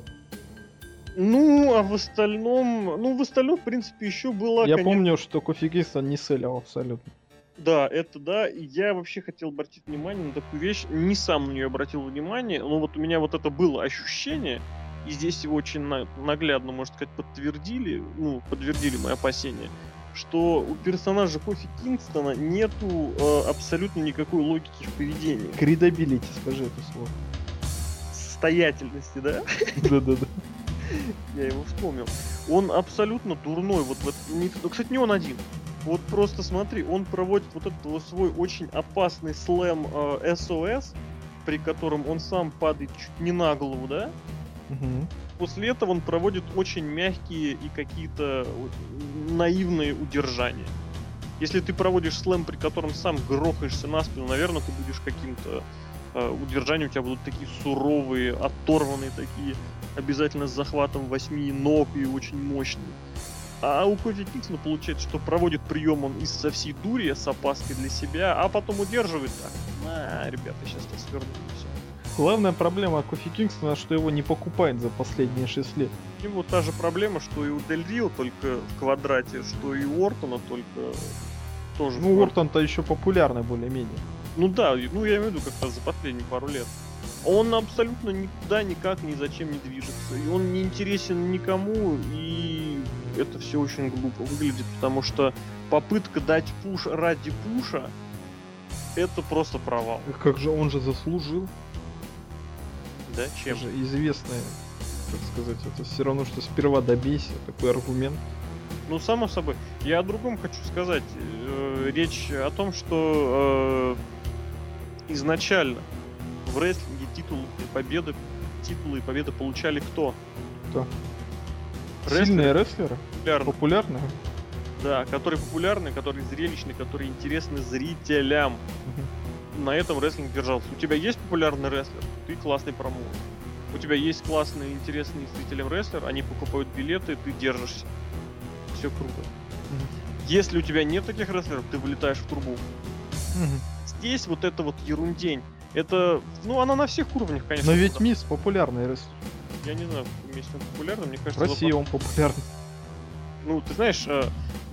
Ну, а в остальном... Ну, в остальном, в принципе, еще было... Я конечно... помню, что Кофи Кейсон не селил абсолютно. Да, это да. Я вообще хотел обратить внимание на такую вещь. Не сам на нее обратил внимание, но вот у меня вот это было ощущение, и здесь его очень наглядно, можно сказать, подтвердили, ну, подтвердили мои опасения, что у персонажа Кофи Кингстона нету э, абсолютно никакой логики в поведении. Credibility, скажи это слово. Состоятельности, да? Да-да-да. Я его вспомнил. Он абсолютно дурной. Вот, вот не, кстати, не он один. Вот просто смотри, он проводит вот этот вот свой очень опасный slam э, SOS, при котором он сам падает чуть не на голову, да? Угу. После этого он проводит очень мягкие и какие-то наивные удержания. Если ты проводишь слэм, при котором сам грохаешься на спину, наверное, ты будешь каким-то э, удержания у тебя будут такие суровые, оторванные такие обязательно с захватом восьми ног и очень мощный. А у Кофи Кингсона получается, что проводит прием он из со всей дури, с опаской для себя, а потом удерживает так. На, ребята, сейчас я сверну все. Главная проблема Кофи Кингстона, что его не покупают за последние 6 лет. И вот та же проблема, что и у Дель Рио только в квадрате, что и у Ортона только тоже. Ну. Ортон-то еще популярный более-менее. Ну да, ну я имею в виду как-то за последние пару лет. Он абсолютно никуда, никак, ни зачем не движется. И он не интересен никому, и это все очень глупо выглядит, потому что попытка дать пуш ради пуша это просто провал. Как же он же заслужил. Да, Это чем? же известное, как сказать, это все равно, что сперва добейся, такой аргумент. Ну, само собой. Я о другом хочу сказать. Э, Речь о том, что э, изначально в рестлинге титулы и победы, титулы и победы получали кто? Кто? Рестлеры Сильные рестлеры, популярные, популярные. да, которые популярны, которые зрелищны, которые интересны зрителям. На этом рестлинг держался. У тебя есть популярный рестлер, ты классный промоутер. У тебя есть классный, интересный зрителям рестлер, они покупают билеты, ты держишься. Все круто. Если у тебя нет таких рестлеров, ты вылетаешь в трубу. Мгм. Здесь вот это вот ерундень. Это, ну, она на всех уровнях, конечно. Но ведь да. Мисс популярный. Я не знаю, в он популярный, мне В кажется... России он популярный. Ну, ты знаешь, э,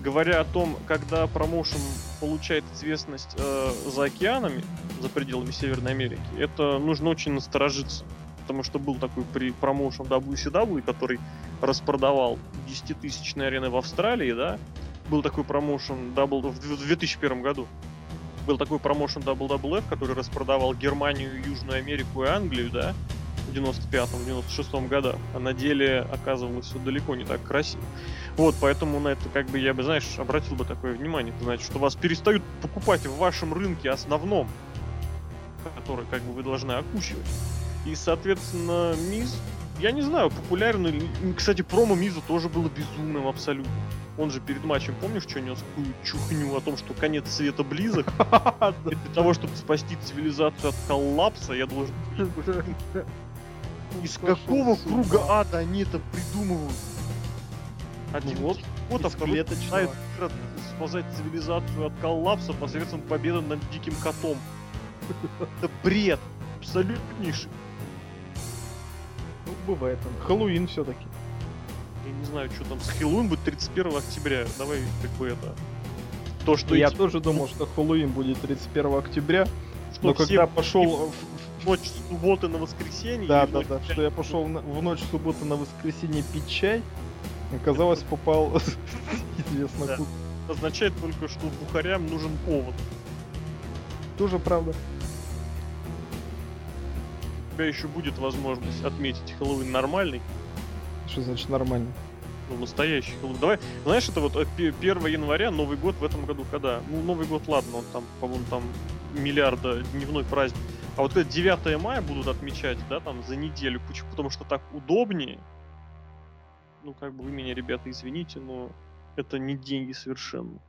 говоря о том, когда промоушен получает известность э, за океанами, за пределами Северной Америки, это нужно очень насторожиться. Потому что был такой при промоушен WCW, который распродавал 10-тысячные арены в Австралии, да? Был такой промоушен в дв- в 2001 году. Был такой промоушен WWF, который распродавал Германию, Южную Америку и Англию, да? В 95-96 годах. А на деле оказывалось все далеко не так красиво. Вот, поэтому на это, как бы, я бы, знаешь, обратил бы такое внимание. Это значит, что вас перестают покупать в вашем рынке основном, который, как бы, вы должны окучивать. И, соответственно, Миз, я не знаю, популярен или... Кстати, промо Миза тоже было безумным абсолютно. Он же перед матчем, помнишь, что нес какую чухню о том, что конец света близок? И для того, чтобы спасти цивилизацию от коллапса, я должен... Из какого круга ада они это придумывают? Один Ну вот, вот, а второй начинает спасать цивилизацию от коллапса посредством победы над диким котом. Это бред. Абсолютнейший. Бывает он. Хэллоуин все-таки. Я не знаю, что там с Хэллоуин будет 31 октября. Давай, как бы это... То, что Я эти- тоже думал, что Хэллоуин будет 31 октября, что но когда пошел в ночь с субботы на воскресенье... Да, да, ночь да. в Что я пошел на- в ночь субботы на воскресенье пить чай. Оказалось, попал известно Да. куда. означает только, что бухарям нужен повод. Тоже правда. Тебя еще будет возможность отметить Хэллоуин нормальный, Что значит нормально? ну, настоящий Хэллоуин. Давай, знаешь, это вот э, пе- 1 января, Новый год в этом году когда? Ну, Новый год, ладно, он там, по-моему, там миллиарда дневной праздник. А вот это 9 мая будут отмечать, да, там, за неделю. Почему? Потому что так удобнее. Ну, как бы вы меня, ребята, извините, но это не деньги совершенно.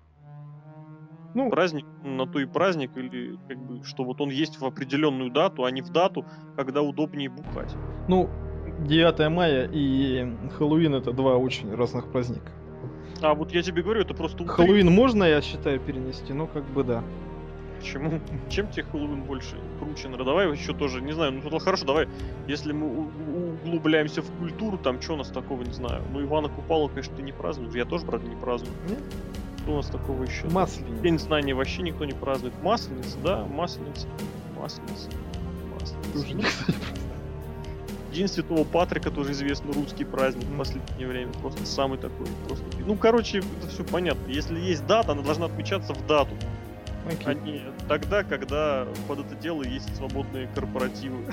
Ну, праздник на то и праздник, или как бы, что вот он есть в определенную дату, а не в дату, когда удобнее бухать. ну, 9 мая и Хэллоуин это два очень разных праздника. А вот я тебе говорю, это просто утрированно. Хэллоуин можно, я считаю, перенести, но как бы да. Почему? Чем тебе Хэллоуин больше круче? наверное? Давай еще тоже, не знаю, ну тогда хорошо, давай, если мы углубляемся в культуру, там что у нас такого, не знаю. Ну, Ивана Купала, конечно, ты не празднуешь, я тоже, правда, не праздную. Нет? Что у нас такого еще? Масленица. День знаний вообще никто не празднует. Масленица, да, масленица, масленица, масленица. День Святого Патрика тоже известный русский праздник в последнее время. Просто самый такой. Просто... Ну, короче, это все понятно. Если есть дата, она должна отмечаться в дату, а Окей. не тогда, когда под это дело есть свободные корпоративы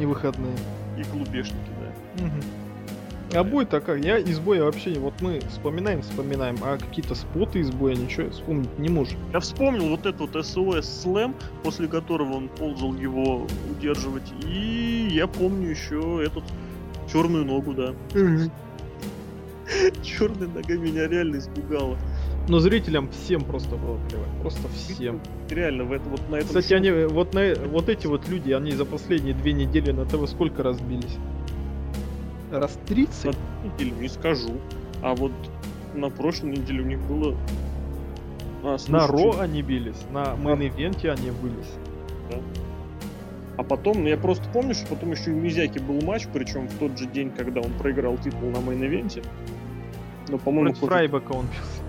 И выходные. и клубешники, да. Мгм. А бой-то как? Я из боя вообще... Вот мы вспоминаем, вспоминаем, а какие-то споты из боя ничего вспомнить не можем. Я вспомнил вот этот вот SOS слэм, после которого он ползал его удерживать. И я помню еще этот черную ногу, да. Черная нога меня реально испугала. Но зрителям всем просто было плевать. Просто всем. Реально, в это, вот на этом Кстати, они, вот, на, вот эти вот люди, они за последние две недели на ТВ сколько разбились? Раз 30? На неделю не скажу. А вот на прошлой неделе у них было... А, слушай, На Raw они бились, на main event е они бились. А А потом, ну я просто помню, что потом еще и Мизяки был матч, причем в тот же день, когда он проиграл титул на main event е. Но, по-моему, Против после- Райбека он бился.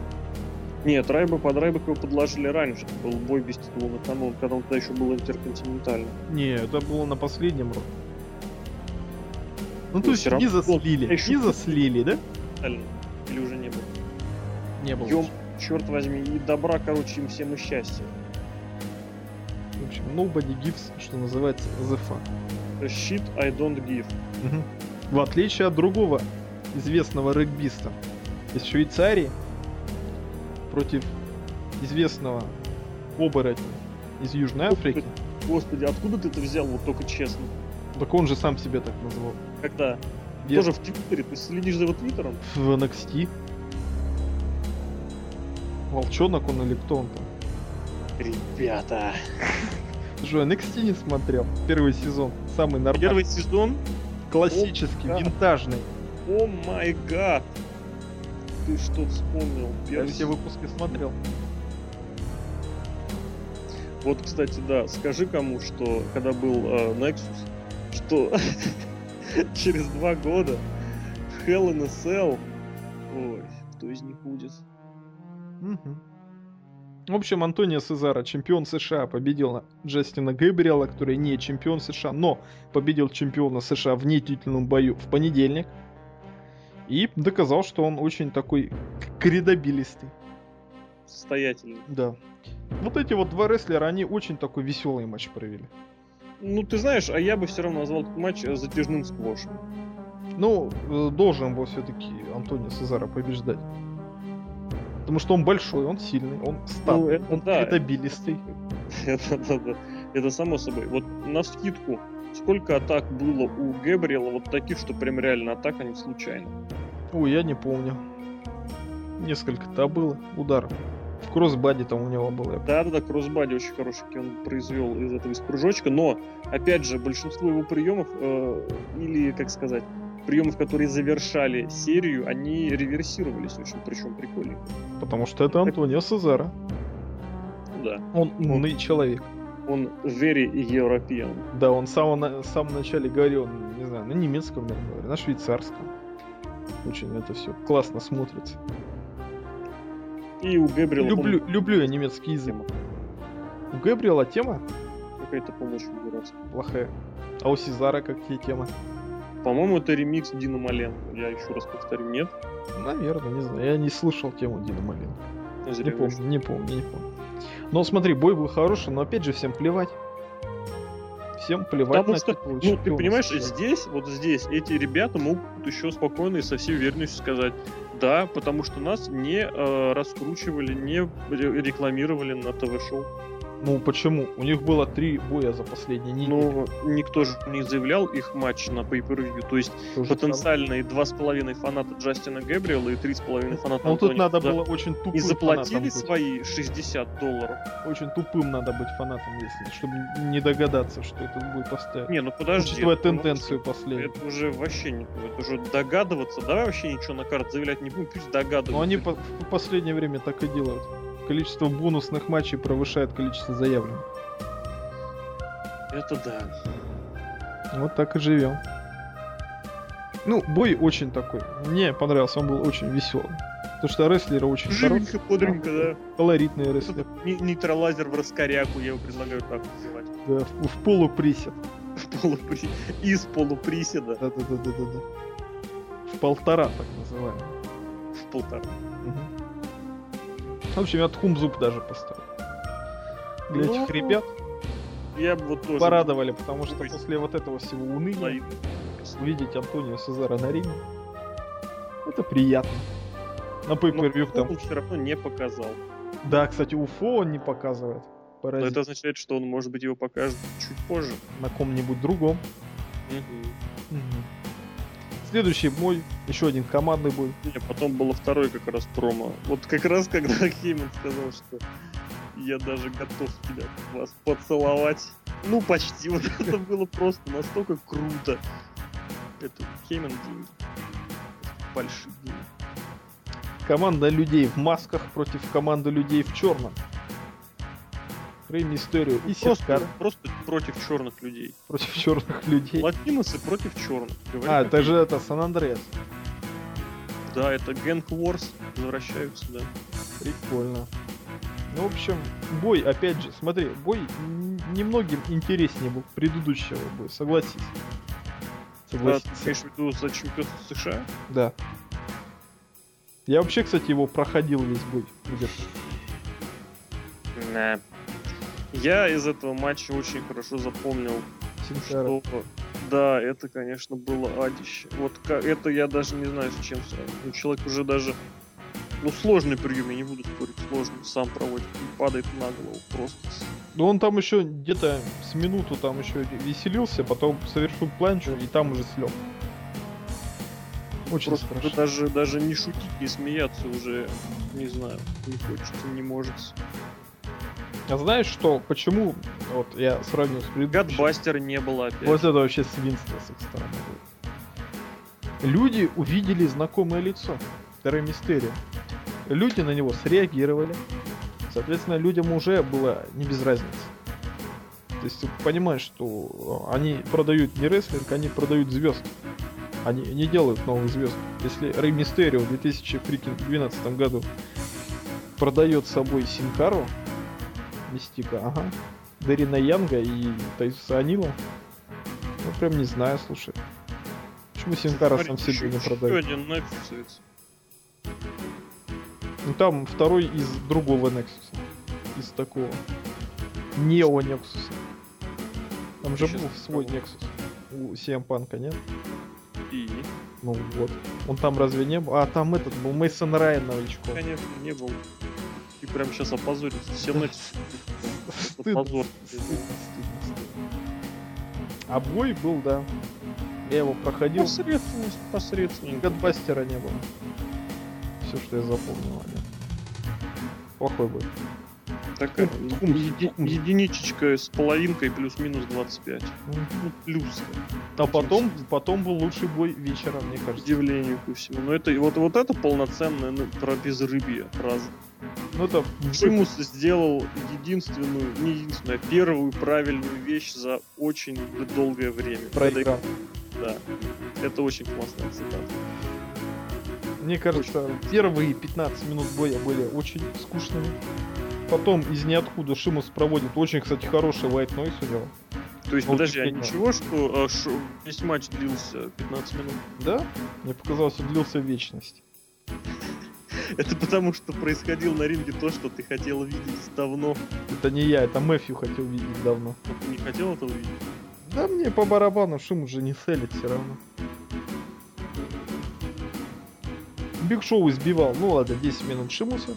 Нет, Райба под Райбека его подложили раньше. Это был бой без титула на кону, когда он тогда еще был интерконтинентальным. Не, это было на последнем роде. Ну, Ну, то есть всё не заслили, не заслили, да? Или уже не было. Не было. Ём, черт возьми, и добра, короче, им всем и счастья. В общем, nobody gives, что называется, the fuck. The shit I don't give. В отличие от другого известного регбиста из Швейцарии против известного оборотня из Южной Африки. Господи, откуда ты это взял, вот только честно? Так он же сам себя так назвал. Когда? Я Тоже в Твиттере? Ты следишь за его Твиттером? в NXT. Волчонок он или кто он там? Ребята. Что, NXT не смотрел? Первый сезон. Самый нормальный. Первый сезон? Классический, да. винтажный. О май гад. Ты что вспомнил? Я Первый все выпуски смотрел. Вот, кстати, да, скажи кому, что когда был э, Nexus, что через два года Hell in a Cell, ой, кто из них будет? Мгм. В общем, Антонио Сезаро, чемпион США, победил Джастина Гэбриэла, который не чемпион США, но победил чемпиона США в нетитульном бою в понедельник. И доказал, что он очень такой кредабилистый. Состоятельный. Да. Вот эти вот два рестлера, они очень такой веселый матч провели. Ну, ты знаешь, а я бы все равно назвал этот матч э, затяжным сквошем. Ну, э, должен был все-таки Антонио Сезаро побеждать. Потому что он большой, он сильный, он статный, Ну, это он да. кредабилистый. это, да, да. это само собой. Вот на скидку, сколько атак было у Гэбриэла вот таких, что прям реально атак, а не случайно? Ой, я не помню. Несколько-то было ударов. В кроссбаде там у него было. я помню. Да-да-да, кроссбади очень хороший он произвел из этого из прыжочка, но, опять же, большинство его приемов, э, или, как сказать, приемов, которые завершали серию, они реверсировались очень, причем прикольно. Потому что это Антонио Сезаро. Да, Он умный человек. он very European. Да, он в самом, на- в самом начале говорил, не знаю, на немецком, наверное, на швейцарском. Очень это все классно смотрится. И у Гэбриэла Люблю, по-моему, люблю я немецкий язык. тема У Габриэла тема какая-то, очень дурацкая. плохая. А у Сезара какие темы? По-моему, это ремикс Дина Маленко. Я еще раз повторю, нет? Наверное, не знаю. Я не слышал тему Дина зря Не помню, не помню, не помню. Но смотри, бой был хороший, но опять же всем плевать. Всем плевать Потому на что, титул ну, ты понимаешь, здесь, вот здесь, эти ребята могут еще спокойно и со всей уверенностью сказать, да, потому что нас не э, раскручивали, не ре- рекламировали на ТВ-шоу. Ну почему? У них было три боя за последние недели. Но никто же не заявлял их матч на pay-per-view. То есть То же потенциальные два с половиной фаната Джастина Гэбриэла и три с половиной фаната самое. Ну тут надо за- было очень тупым И заплатили фанатом быть. свои 60 долларов. Очень тупым надо быть фанатом, если, чтобы не догадаться, что этот бой поставят. Не, ну подожди. Учитывая это, ну, тенденцию последнюю. Это уже вообще не это уже догадываться. Давай вообще ничего на карт заявлять не будем, пусть догадываются. Но они по- в последнее время так и делают. Количество бонусных матчей превышает количество заявленных. Это да. Вот так и живем. Ну, бой очень такой. Мне понравился, он был очень веселый. Потому что рестлеры очень Живенько, бодренько, да. колоритные рестлеры. Не- Нейтралайзер в раскоряку, я его предлагаю так называть. Да, в, в полуприсед. В полупри... Из полуприседа Да-да-да-да-да. В полтора, так называемый. в полтора. Мгм. В общем, я Тхумзуб даже поставил. Для Ну, этих ребят Я бы вот тоже... порадовали, потому что после вот этого всего уныния увидеть Антонио Сезара на ринге, это приятно. На pay там. он все равно не показал. Да, кстати, Уфо он не показывает. Но это означает, что он, может быть, его покажет чуть позже. На ком-нибудь другом. Мгм. Мгм. Следующий бой, еще один командный бой. Не, потом было второй как раз промо. Вот как раз когда Хейман сказал, что я даже готов тебя вас поцеловать. Ну, почти. Вот это было просто настолько круто. Это Хейман деньги. Большие деньги. Команда людей в масках против команды людей в черном. Рэй Мистерио и Просто, Синкара просто против черных людей. против черных людей. Латиносы против черных. А, это же это Сан-Андреас. Да, это Гэнг Wars возвращаются, да. Прикольно. Ну, в общем, бой, опять же, смотри, бой немногим интереснее был предыдущего боя, согласись. Ты Согласись. имеешь в виду за чемпионство США? Да. Я вообще, кстати, его проходил весь бой. где-то. Я из этого матча очень хорошо запомнил, Синкара. что да, это, конечно, было адище. Вот это я даже не знаю, с чем сравнить. Ну, человек уже даже ну, сложный прием, я не буду спорить, сложный, сам проводит, и падает на голову просто. Ну, он там еще где-то с минуту там еще веселился, потом совершил планчу и там уже слег. Очень Просто страшно. даже, даже не шутить, не смеяться уже, не знаю, не хочется, не может. А знаешь что, почему, вот я сравню с предыдущим. Гадбастера не было опять. Вот это вообще свинство с их стороны. Люди увидели знакомое лицо. Рэй Мистерио. Люди на него среагировали. Соответственно, людям уже было не без разницы. То есть ты понимаешь, что они продают не рестлинг, они продают звезд. Они не делают новых звезд. Если Рэй Мистерио в 2012 году продает собой Синкару, Мистика, ага, Дарина Янга и Тайсуса Анила, ну прям не знаю, слушай. Почему Синкара сам себе не продает? еще один нексусовец. Ну там второй из другого Nexus. Из такого. Нео Nexus. Там же был свой. Nexus. У CM Панка, нет? И, Ну вот. Он там разве не был? А, там этот был Мейсон Райан новичком. конечно, не был. И прям сейчас опозорился. Все. Стыдно, Позор. стыдно, стыдно, стыдно. А бой был, да. Я его проходил. Посредственность, посредственность. Гадбастера не было. Все, что я запомнил. о нем. Плохой бой. Такая Тхумс, еди- тхумс. единичечка с половинкой плюс-минус 25. Ну, плюс. А потом, потом был лучший бой вечера, мне К кажется. удивлению ко всему. Но это, вот, вот это полноценное ну, про безрыбье. Раз. Ну это Шимус сделал единственную, не единственную, а первую правильную вещь за очень долгое время. проиграл. Да. Это очень классная цитата. Мне кажется, первые 15 минут боя были очень скучными. Потом из ниоткуда Шимус проводит очень, кстати, хороший white noise у него. То есть, подожди, а ничего, что а, шо- весь матч длился 15 минут? Да? Мне показалось, он длился вечность. Это потому, что происходило на ринге то, что ты хотел видеть давно. Это не я, это Мэфью хотел видеть давно. Но ты не хотел этого видеть. Да мне по барабану Шимус же не целит все равно. Биг Шоу избивал, ну ладно, 10 минут Шимуса.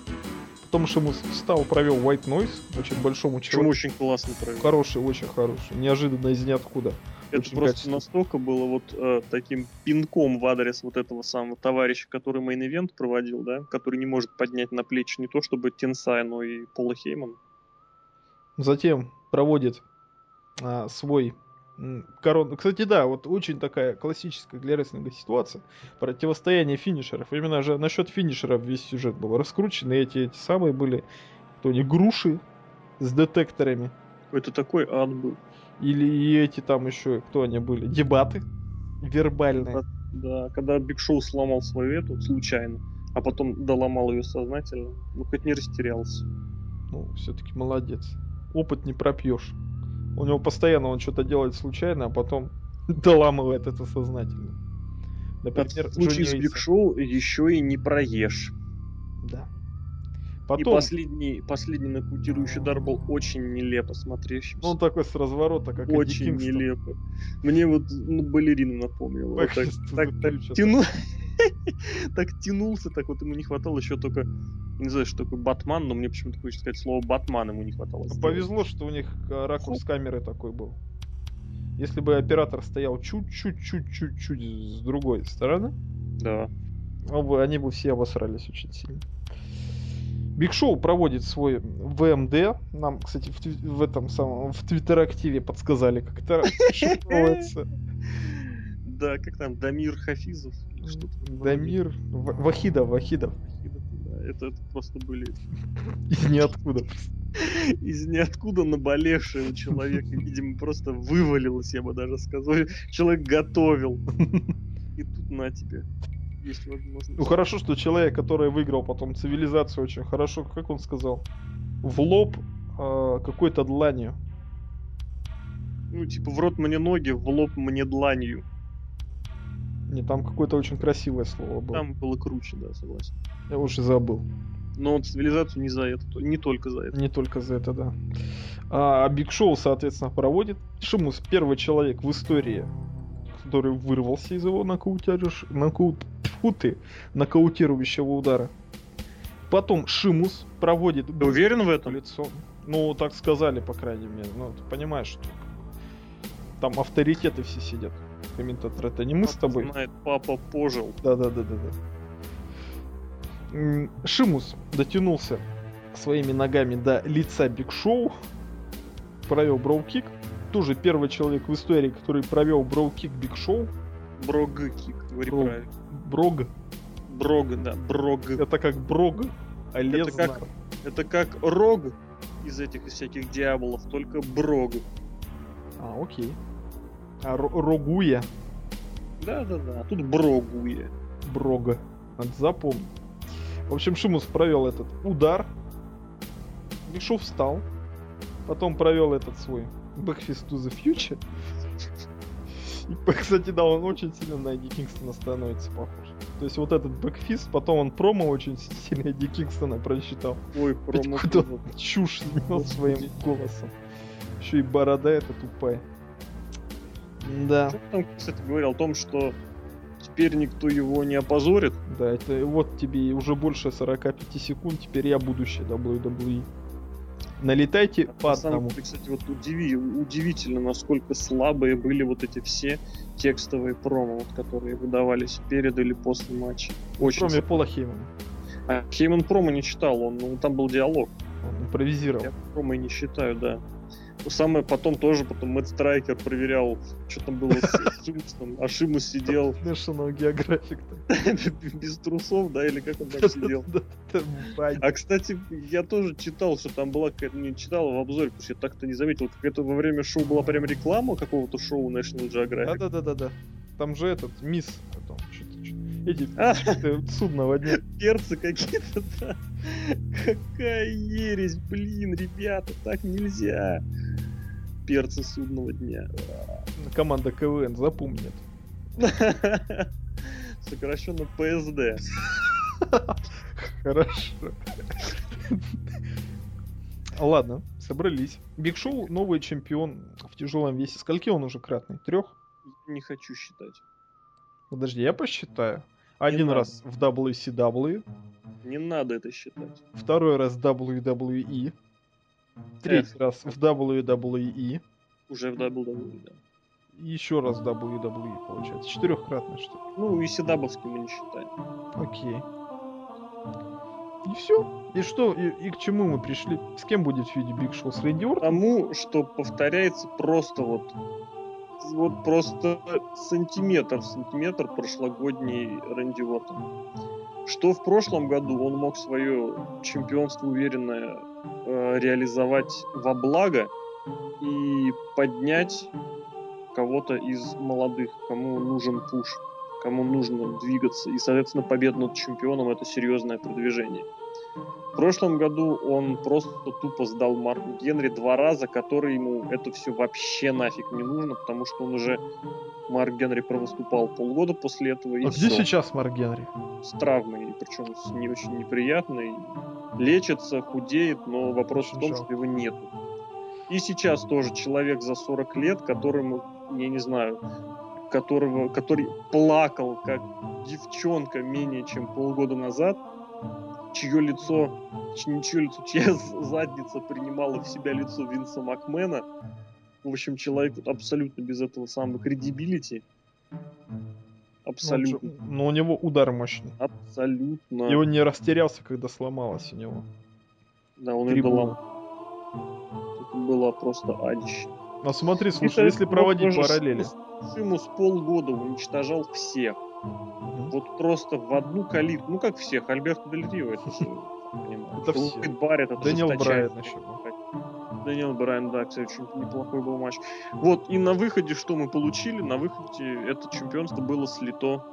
Потом Шимус встал, провел white noise очень большому человеку. очень классно провел. Хороший, очень хороший. Неожиданно из ниоткуда. Это очень просто качественно. настолько было вот э, таким пинком в адрес вот этого самого товарища, который main event проводил, да, который не может поднять на плечи не то чтобы Тенсай, но и Пола Хеймана. Затем проводит а, свой м, корон. Кстати, да, вот очень такая классическая для рестлинга ситуация. Противостояние финишеров. Именно же насчет финишеров весь сюжет был раскручен. И эти, эти самые были, кто они, груши с детекторами. Это такой ад был. Или и эти там еще, кто они были, дебаты вербальные. Да, когда Биг Шоу сломал свою эту случайно, а потом доломал ее сознательно, ну хоть не растерялся. Ну, все-таки молодец. Опыт не пропьешь. У него постоянно он что-то делает случайно, а потом доламывает это сознательно. Например, в случае с Биг. Шоу еще и не проешь. Да. И Потом, последний, последний нокаутирующий удар был очень нелепо смотревшимся. ну он такой с разворота, как очень нелепо. Мне вот ну, балерину напомнило. Вот так, так, так, тяну... так тянулся, так вот ему не хватало еще только, не знаю, что такое Батман, но мне почему-то хочется сказать слово Батман ему не хватало. Ну, сделать. Повезло, что у них э, ракурс камеры такой был. Если бы оператор стоял чуть-чуть-чуть-чуть-чуть с другой стороны, Да. он бы- они бы все обосрались очень сильно. Биг Шоу проводит свой ВМД. Нам, кстати, в, в этом самом в Твиттер-активе подсказали, как это расшифровывается. Да, как там, Дамир Хафизов? Дамир Вахидов, Вахидов. Это, это просто были... Из ниоткуда. из ниоткуда наболевшего человека, видимо, просто вывалилось, я бы даже сказал. Человек готовил. И тут на тебе. Есть возможность. Ну хорошо, что человек, который выиграл потом цивилизацию очень хорошо, как он сказал, в лоб э, какой-то дланью. Ну, типа, в рот мне ноги, в лоб мне дланью. Не, там какое-то очень красивое слово было. Там было круче, да, согласен. Я уже забыл. Но вот цивилизацию не за это, не только за это. Не только за это, да. А Биг Шоу, соответственно, проводит. Шимус первый человек в истории, который вырвался из его нокаутирующего, нокаут, тьфу ты, нокаутирующего удара. Потом Шимус проводит... Ты уверен в этом? Лицо. Ну, так сказали, по крайней мере. Ну, ты понимаешь, что там авторитеты все сидят. Комментаторы, это не мы с тобой. Знает, папа пожил. Да-да-да-да-да. Шимус дотянулся своими ногами до лица Биг Шоу, провел Brogue kick. Тоже первый человек в истории, который провел Brogue kick Биг Шоу. Brogue kick, говори Brogue. правильно. Brogue. Brogue, да, brogue. Это как Brogue, а Это как, это как рог из этих всяких дьяволов, только brogue. А, окей. А Ро- Рогуя, Да-да-да, а тут брогуя. Брога. Надо запомнить. В общем, Шимус провел этот удар. Биг Шоу встал. Потом провел этот свой Backfist to the Future. И, кстати, да, он очень сильно на Эдди Кингстона становится похож. То есть вот этот бэкфист, потом он промо очень сильно Эдди Кингстона просчитал. Ой, промо. какую-то чушь нес своим голосом. Еще и борода эта тупая. Да, там, кстати, говорил о том, что теперь никто его не опозорит. да, это вот тебе уже больше 45 секунд, теперь я будущее WWE. Налетайте по На самом одному. деле, кстати, вот удиви, удивительно, насколько слабые были вот эти все текстовые промо, вот, которые выдавались перед или после матча. Очень. Кроме Пола Хеймана. А Хейман промо не читал, он, ну, там был диалог. Он импровизировал. Я промо и не считаю, да. Ну, Самое потом тоже, потом Мэтт Страйкер проверял, что там было с Шимусом, а Шимус сидел National Geographic. без трусов, да, или как он там сидел. А, кстати, я тоже читал, что там была какая-то, не читал в обзоре, потому что я так-то не заметил, какая-то во время шоу была прям реклама какого-то шоу National Geographic. Да-да-да-да. Там же этот, мисс, потом. Эти судного дня. Перцы какие-то, да. Какая ересь, блин, ребята, так нельзя. Перцы судного дня. Команда КВН запомнит. Сокращенно ПСД. Хорошо. Ладно, собрались. Биг Шоу новый чемпион в тяжелом весе. Скольки он уже кратный? Трех? Не хочу считать. Подожди, я посчитаю. Один надо. раз в WCW, Не надо это считать. второй раз в WWE, третий раз в WWE, Уже в WWE, да. еще раз в WWE, получается. Четырехкратно, что ли? Ну, и седабовский мы не считаем. Окей. И все. И что? И, и к чему мы пришли? С кем будет в фиде Биг Шоу? С Рэнди Ортоном? Тому, что повторяется просто вот вот просто сантиметр в сантиметр прошлогодний Рэнди Уортон. Что в прошлом году он мог свое чемпионство уверенное э, реализовать во благо и поднять кого-то из молодых, кому нужен пуш, кому нужно двигаться. И, соответственно, победа над чемпионом это серьезное продвижение. В прошлом году он просто тупо сдал Марку Генри два раза, которые ему это все вообще нафиг не нужно, потому что он уже Марк Генри провыступал полгода после этого. И А где всё сейчас Марк Генри? с травмой, причем с не очень неприятной. Лечится, худеет, но вопрос в Очень том, жалко. что его нету. И сейчас тоже человек за 40 лет, которому, я не знаю, которого, который плакал как девчонка менее чем полгода назад, чье лицо, чье лицо, чья задница принимала в себя лицо Винса Макмена. В общем, человек абсолютно без этого самого кредибилити. Абсолютно. Ну, Но у него удар мощный. Абсолютно. И он не растерялся, когда сломалось у него. Да, он и дала. Это было просто адище. Но смотри, слушай, если проводить параллели. С- Шимус полгода уничтожал всех. Вот просто в одну калитку. Ну как всех, Альберто Дель Рио, это же. Это все. Барретт, это Дэниел Брайан еще. Дэниел Брайан, да, кстати, очень неплохой был матч. Вот, и на выходе что мы получили? На выходе это чемпионство было слито.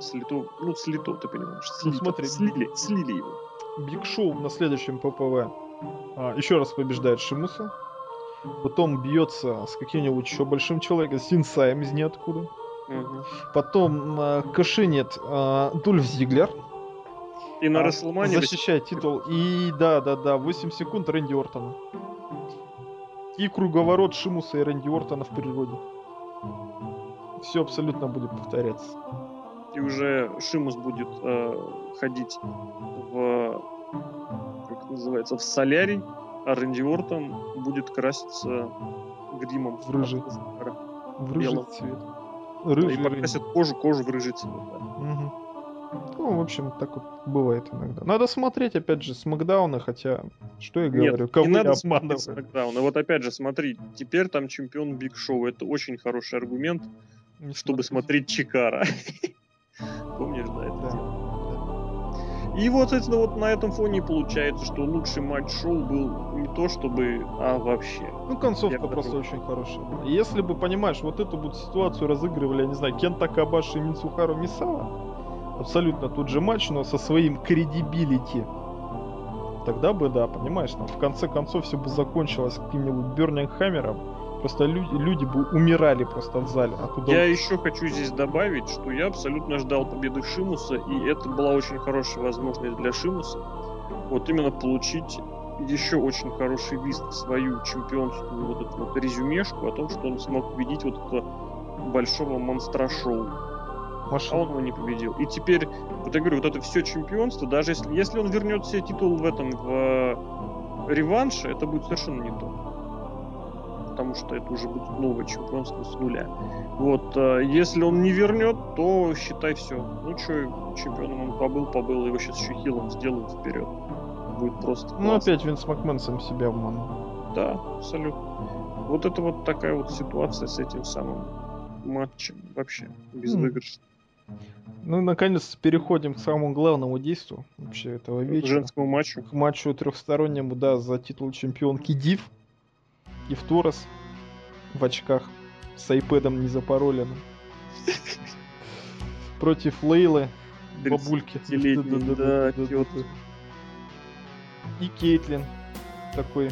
Слито, ну, слито, ты понимаешь. Ну, слито. смотри. Слили, слили его. Биг Шоу на следующем ППВ а, еще раз побеждает Шимуса. Потом бьется с каким-нибудь еще большим человеком, с Инсаем из ниоткуда. Потом а, кашинет а, Дульф Зиглер. И на а, Расселмане защищает титул. И да, да, да, 8 секунд Рэнди Ортона. И круговорот Шимуса и Рэнди Ортона в природе. Все абсолютно будет повторяться. и уже Шимус будет э, ходить в как это называется в солярий, а Рэнди Ортон будет краситься гримом В рыжий. В рыжий Белым. цвет. Рыжий и Рэнди. покрасит кожу кожу в рыжий цвет. да. Мгм. Ну, в общем, так вот бывает иногда. Надо смотреть, опять же, с Макдауна, хотя, что я говорю, Нет, кого не надо смотреть? Смакдаун. И вот опять же, смотри, теперь там чемпион Биг Шоу. Это очень хороший аргумент, Не чтобы смотрю. смотреть Чикара. Помнишь, да, это Да. И вот это вот на этом фоне получается, что лучший матч шоу был не то чтобы, а вообще. Ну, концовка Я просто готов. очень хорошая Если бы, понимаешь, вот эту вот ситуацию разыгрывали, я не знаю, Кента Кабаши и Мицухару Мисава, абсолютно тот же матч, но со своим кредибилити, тогда бы, да, понимаешь, там, в конце концов все бы закончилось каким-нибудь Бернинг Хаммером, просто люди, люди бы умирали просто в зале от Я еще хочу здесь добавить, что я абсолютно ждал победы Шимуса, и это была очень хорошая возможность для Шимуса. Вот именно получить еще очень хороший вист в свою чемпионскую вот эту вот резюмешку о том, что он смог победить вот этого большого монстра-шоу. А Машина. он его не победил. И теперь, вот я говорю, вот это все чемпионство, даже если, если он вернет себе титул в этом, в э, реванше, это будет совершенно не то. Потому что это уже будет новое чемпионство с нуля. Вот, э, если он не вернет, то считай все. Ну что, чемпионом он побыл, побыл, его сейчас еще хилом сделают вперед. Будет просто Ну, классно. опять Винс Макмен сам себя обманул. Да, абсолютно. Вот это вот такая вот ситуация с этим самым матчем вообще без М. выигрыша. Ну, наконец переходим к самому главному действию вообще этого К вечера. женскому матчу. к матчу трехстороннему, да, за титул чемпионки Див. И в Торос в очках с айпэдом не запароленным. Против Лейлы, бабульки. 30-летней, да. И Кейтлин такой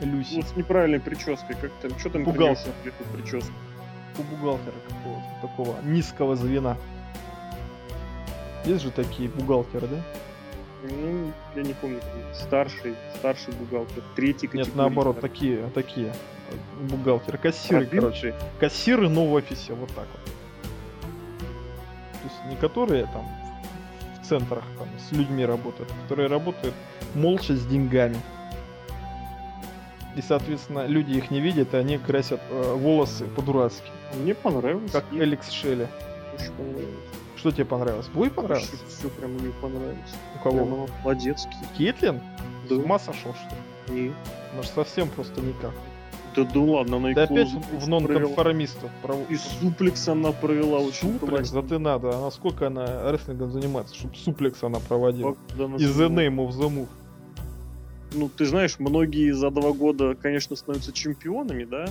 Люси. Вот с неправильной прической, как там, что там Бухгалтер. прическу? у бухгалтера какого-то такого низкого звена. Есть же такие бухгалтеры, да? Ну, я не помню, старший, старший бухгалтер, третий категории. Нет, наоборот, такие, такие э, бухгалтеры, кассиры, Продвинутый. короче. Кассиры, но в офисе, вот так вот. То есть не которые там в центрах там, с людьми работают, а которые работают молча с деньгами. И, соответственно, люди их не видят, и они красят э, волосы по-дурацки. Мне понравилось. Как Эликс Шелли. очень понравилось. Что тебе понравилось? Бой понравилось? Все прям мне понравилось. У кого? Прямо молодецкий. Кейтлин? Да. С ума сошел, что ли? Не. Она же совсем просто никак. Да, да ладно, она и Да опять клоузу в нонконформистов. пров- И суплекс она провела очень Суплекс, да ты надо. Она сколько она рестлингом занимается, чтобы суплекс она проводила. Она Из The. Name of the Move. Ну, ты знаешь, многие за два года, конечно, становятся чемпионами, да?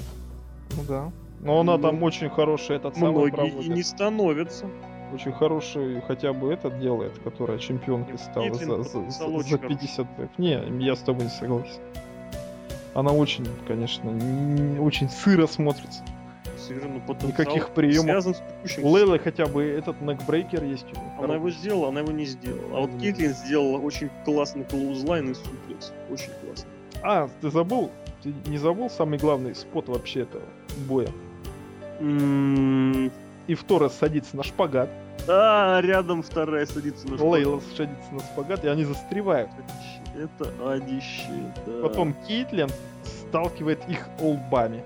Ну да. Но она Ну, там очень хороший этот самый Многие проводит. и не становятся. Очень хороший хотя бы этот делает, которая чемпионкой стала за, за, за, очень за хороший. 50 бэк. Не, я с тобой не согласен. Она очень, конечно, н- очень сыро смотрится. Совершенно потенциал. Никаких приемов. Связан с текущим. У Лейлы хотя бы этот некбрейкер есть у нее. Она его сделала, она его не сделала. А вот. Кейтлин сделала очень классный клоузлайн и суплекс. Очень классно. А, ты забыл? Ты не забыл самый главный спот вообще этого боя? М, И в Торрес садится на шпагат, А, рядом вторая садится на Лейла садится на шпагат, и они застревают. шпагат. Это адище, да. Потом Кейтлин сталкивает их лбами.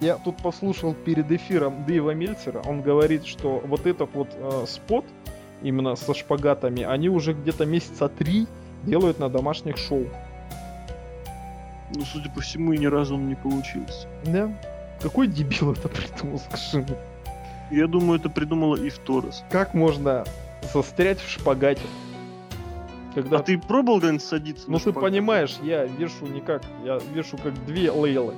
Я тут послушал перед эфиром Дэйва Мельцера, он говорит, что вот этот вот э, спот, именно со шпагатами, они уже где-то месяца три делают на домашних шоу. Ну, судя по всему, и ни разу он не получился. Да? Какой дебил это придумал, скажи мне? Я думаю, это придумала и Торрес. Как можно застрять в шпагате? Когда... А ты пробовал когда-нибудь садиться? Ну ты шпагат? понимаешь, я вешу не как, я вешу как две лейлы.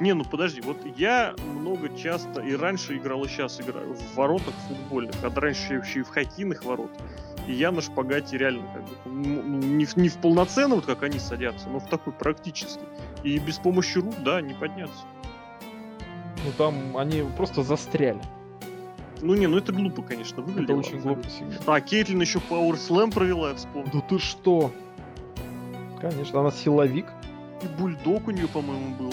Не, ну подожди, вот я много часто и раньше играл, и сейчас играю в воротах футбольных, а раньше вообще и в хоккейных воротах. И я на шпагате реально как бы, ну, не, в, не в полноценно, вот как они садятся, но в такой практически. И без помощи рук, да, не подняться. Ну там они просто застряли. Ну не, ну это глупо, конечно, Это выглядело. очень глупо сегодня. А, Кейтлин еще Power Slam провела, я вспомнил. Да ты что? Конечно, она силовик. И бульдог у нее, по-моему, был.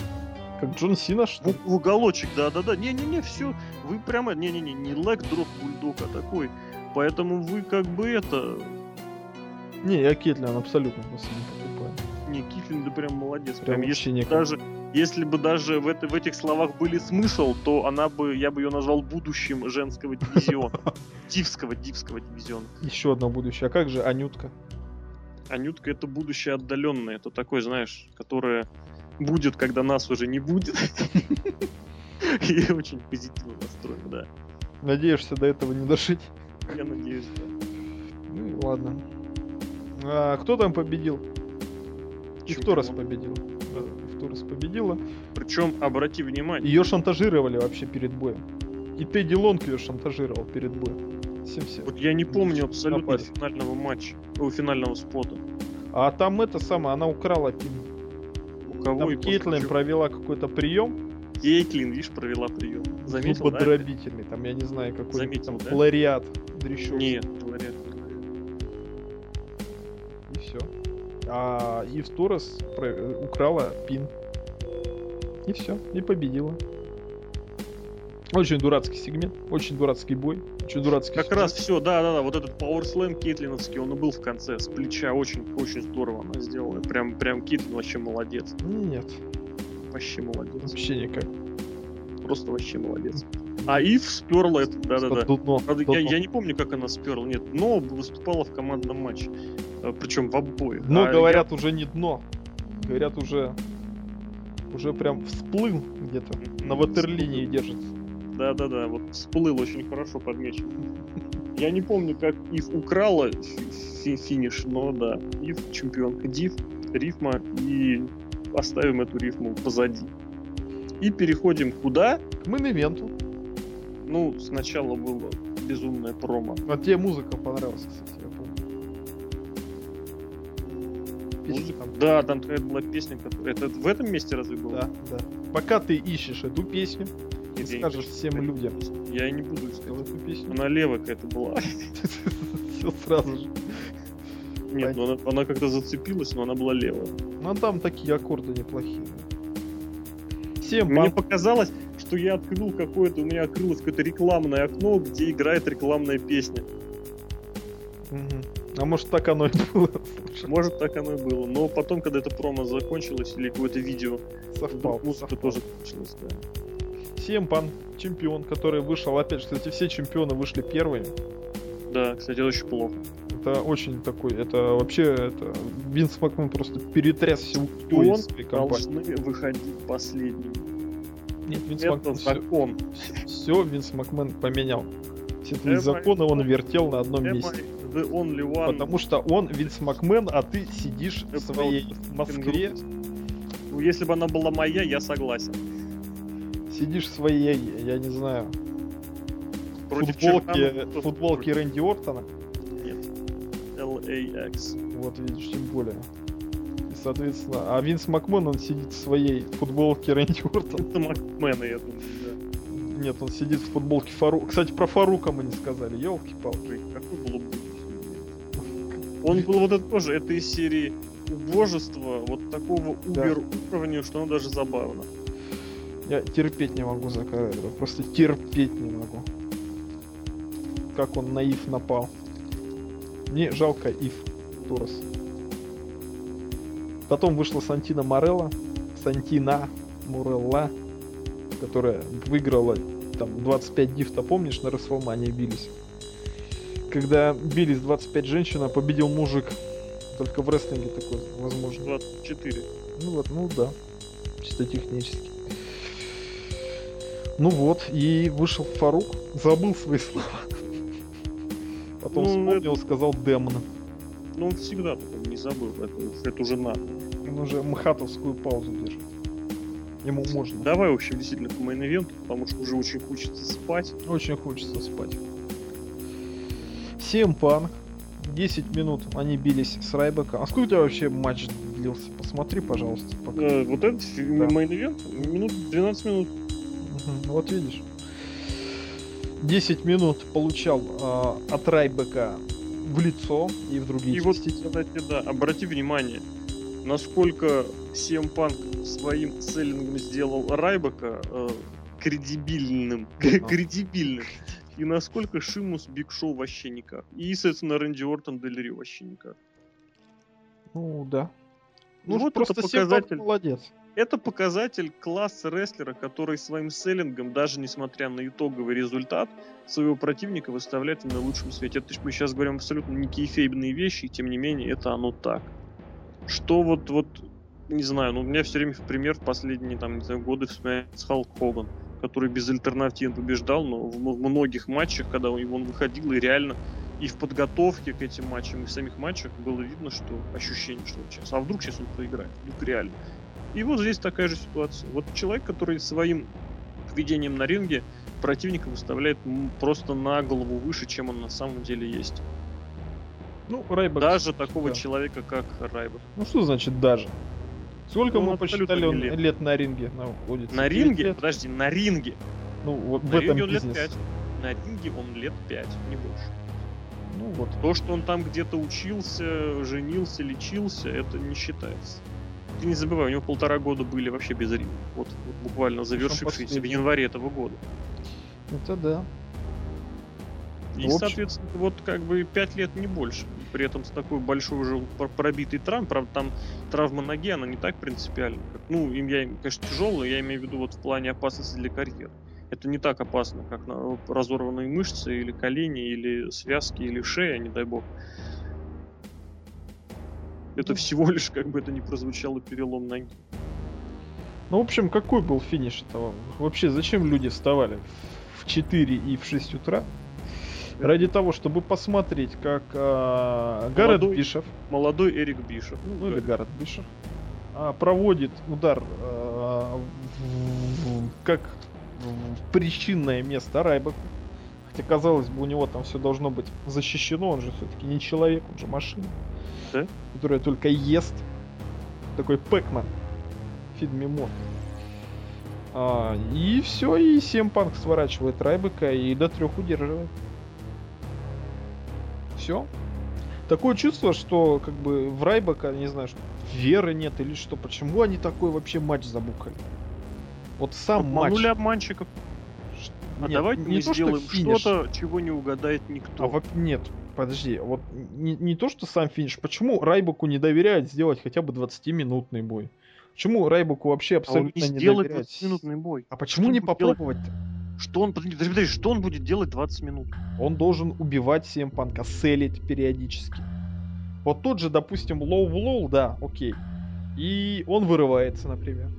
Как Джон Сина, что ли? В, в уголочек, да-да-да. Не-не-не, все. Вы прямо, не-не-не, не лэг дроп бульдог, а такой. Поэтому вы как бы это... Не, я Кетлин абсолютно просто не покупаю. Не, Китлин, да прям молодец. Прям Прям, если никак. даже, если бы даже в, это, в этих словах были смысл, то она бы, я бы ее назвал будущим женского дивизиона. Дивского, дивского дивизиона. Еще одно будущее. А как же Анютка? Анютка это будущее отдаленное. Это такой, знаешь, которое будет, когда нас уже не будет. И очень позитивно настроен, да. Надеешься до этого не дожить? Я надеюсь, да. Ну ладно. А, кто там победил? И кто раз победил? Да, Ифторас победила. Причем, обрати внимание, Ее шантажировали вообще перед боем. И Тедди Лонг ее шантажировал перед боем. Всем все. вот я не помню абсолютно Напасть. финального матча, о, финального спота. А там это самое, она украла пин. У кого Там и Кейтлин провела какой-то прием. Кейтлин, видишь, провела прием. Заметил, да? Зубодробительный. Там, я не знаю, какой Заметил, там да? лариат дрещев. Нет, говорят. А Ив Торрес украла пин. И все. И победила. Очень дурацкий сегмент, очень дурацкий бой, очень дурацкий. Как сюжет. раз все, да, да, да, вот этот Slam Кейтлиновский, он и был в конце, с плеча, очень, очень здорово она сделала. Прям, прям Кейтлин вообще молодец. Нет, Вообще молодец. вообще никак. Просто вообще молодец. А Ив сперла это, да-да-да. Правда, я, я не помню, как она сперла, нет, но выступала в командном матче. Причем в обоих. Дно, А говорят, уже не дно. Говорят, уже уже прям всплыл где-то. На ватерлинии держится. я- Да-да-да, вот всплыл очень хорошо подмечен. Я не помню, как Ив украла фи- фи- финиш, но да, Ив чемпионка. Див, рифма, и оставим эту рифму позади. И переходим куда? К main event у. Ну, сначала было безумное промо. А тебе музыка понравилась, кстати, Песня там. Да, там такая была песня, которая... Это в этом месте разве была? Да, да. Пока ты ищешь эту песню, ты скажешь всем сказать. людям, Я и не буду искать. эту песню. Она левая какая-то была. Все сразу же. Нет, ну она, она как-то зацепилась, но она была левая. Ну там такие аккорды неплохие. Всем Мне пан- показалось, что я открыл какое-то, у меня открылось какое-то рекламное окно, где играет рекламная песня. Мгм. А может так оно и было. Может, так оно и было. Но потом, когда это промо закончилось, или какое-то видео, Совпал. вдруг музыка совпал. тоже кончилась, да. Всем пан чемпион, который вышел, опять же, кстати, все чемпионы вышли первыми. Да, кстати, это очень плохо. Это очень такой, это вообще, это Винс Макмен просто перетряс всю Он своей компании. должны выходить последним. Нет, Винс Это Макмен закон. все, Винс Макмен поменял. Все твои законы он вертел на одном месте. The only one? Потому что он Винс Макмен, а ты сидишь в своей Москве. Ну, если бы она была моя, я согласен. сидишь в своей, я не знаю, Против футболке, Черканова кто футболке Рэнди Ортона. Нет. LAX. Вот видишь, тем более. И, соответственно, а Винс Макмен, он сидит в своей футболке Рэнди Ортона. Это Макмена, я думаю, да. Нет, он сидит в футболке Фарука. Кстати, про Фарука мы не сказали, елки-палки. Ой, Какой был. Он был вот это тоже, это из серии убожества, вот такого убер уровня, что оно даже забавно. Я терпеть не могу за Карелла, просто терпеть не могу. Как он на Ив напал. Мне жалко Ив Торрес. Потом вышла Сантина Морелла, Сантина Морелла, которая выиграла там 25 дифта, помнишь, на Расселмане бились? Когда бились 25 женщин, а победил мужик. Только в рестлинге такое возможно. 24. Ну вот, ну да. Чисто технически. Ну вот, и вышел Фарук, забыл свои слова. Потом Ну, вспомнил, сказал Демон. Ну, он всегда такой не забыл, это, это уже надо. Он уже мхатовскую паузу держит. Ему можно. Давай, в общем, действительно, к main потому что уже очень хочется спать. Очень хочется спать. CM Punk. 10 минут они бились с Райбеком. А сколько у тебя вообще матч длился? Посмотри, пожалуйста. Пока. Э, вот этот да. main минут 12 минут. Угу, вот видишь. 10 минут получал э, от Райбека в лицо и в другие И части. вот, кстати, да, обрати внимание, насколько CM Punk своим селлингом сделал Райбека э, кредибильным. кредибильным. И насколько Шимус Биг Шоу вообще никак. И, соответственно, Рэнди Ортон Делери вообще никак. Ну, да. Ну, ну вот просто это показатель. молодец. Это показатель класса рестлера, который своим селлингом, даже несмотря на итоговый результат, своего противника выставляет в наилучшем свете. Это мы сейчас говорим абсолютно не кейфейбные вещи, и тем не менее это оно так. Что вот, вот не знаю, ну у меня все время в пример в последние там, не знаю, годы вспоминается Халк Хоган который без альтернатив побеждал, но в многих матчах, когда он выходил, и реально и в подготовке к этим матчам, и в самих матчах было видно, что ощущение, что вот сейчас, а вдруг сейчас он проиграет, вдруг реально. И вот здесь такая же ситуация. Вот человек, который своим поведением на ринге противника выставляет просто на голову выше, чем он на самом деле есть. Ну, Райбак. Даже такого да. человека, как Райбак. Ну, что значит даже? Сколько ну, мы посчитали он лет. лет на ринге находится? На ринге? Лет? Подожди, на ринге. Ну, вот на в этом он бизнес. лет 5. На ринге он лет 5, не больше. Ну вот. То, что он там где-то учился, женился, лечился, это не считается. Ты не забывай, у него полтора года были вообще без ринга. Вот, вот буквально завершившиеся в январе этого года. Это да. И, соответственно, вот как бы 5 лет не больше. При этом с такой большой уже пробитой травмой, правда, там травма ноги, она не так принципиальна. Как, ну, им я, конечно, тяжелая, я имею в виду вот в плане опасности для карьеры. Это не так опасно, как на разорванные мышцы или колени, или связки, или шея, не дай бог. Это ну. всего лишь, как бы это ни прозвучало, перелом ноги. Ну, в общем, какой был финиш этого? Вообще, зачем люди вставали в 4 и в 6 утра? Ради того, чтобы посмотреть, как э, Гаррет молодой, Бишев, молодой Эрик Бишев, ну, ну или Гаррет Бишев, э, проводит удар э, в, в, как в причинное место Райбеку. Хотя, казалось бы, у него там все должно быть защищено, он же все-таки не человек, он же машина, да? которая только ест. Такой Пэкман Мод. А, и все, и Семпанк сворачивает Райбека и до трех удерживает все. Такое чувство, что как бы в Райбака, не знаю, что веры нет или что. Почему они такой вообще матч забукали? Вот сам Обманули матч. обманщиков. А нет, давайте не мы то, сделаем что что-то, чего не угадает никто. А вот нет, подожди, вот не, не то, что сам финиш. Почему Райбаку не доверяют сделать хотя бы 20-минутный бой? Почему Райбаку вообще абсолютно а он не, не доверяет? 20-минутный бой. А почему что не попробовать-то? Что он, подожди, подожди, что он будет делать 20 минут? Он должен убивать CM Панка, селить периодически. Вот тот же, допустим, low blow, да, окей. И он вырывается, например.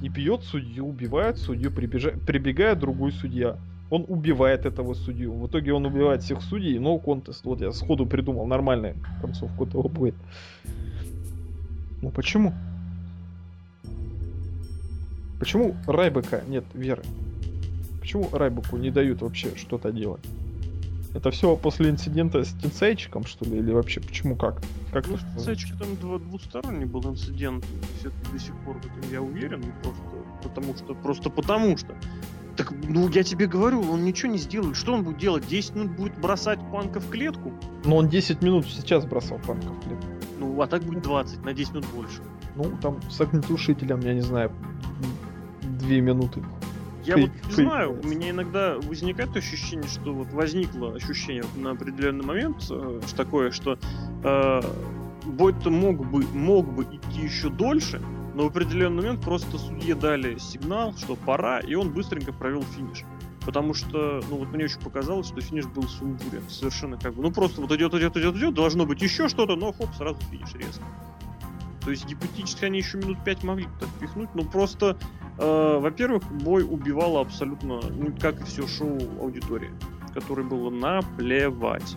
И бьет судью, убивает судью, прибежа... прибегает другой судья. Он убивает этого судью. В итоге он убивает всех судей, no contest. Вот я сходу придумал нормальную концовку этого боя. Ну почему? Почему Райбека нет веры? Почему Райбуку не дают вообще что-то делать? Это все после инцидента с Тинсейчиком, что ли? Или вообще почему как? как ну, с Тинсейчиком там два, двусторонний был инцидент. Все-таки до сих пор в этом я уверен. Просто потому что, просто потому что. Так, ну я тебе говорю, он ничего не сделает. Что он будет делать? 10 минут будет бросать панка в клетку? Но он 10 минут сейчас бросал панка в клетку. Ну, а так будет 20, на 10 минут больше. Ну, там с огнетушителем, я не знаю, 2 минуты. Я вот не знаю, у меня иногда возникает ощущение, что вот возникло ощущение на определенный момент, э, что такое, что э, бой-то мог бы, мог бы идти еще дольше, но в определенный момент просто судье дали сигнал, что пора, и он быстренько провел финиш. Потому что, ну вот мне очень показалось, что финиш был сумбурен. Совершенно как бы, ну просто вот идет, идет, идет, идет, должно быть еще что-то, но хоп, сразу финиш резко. То есть гипотетически они еще минут 5 могли так пихнуть, но просто Э, во-первых, бой убивал абсолютно, ну, как и все шоу аудитории, которой было наплевать.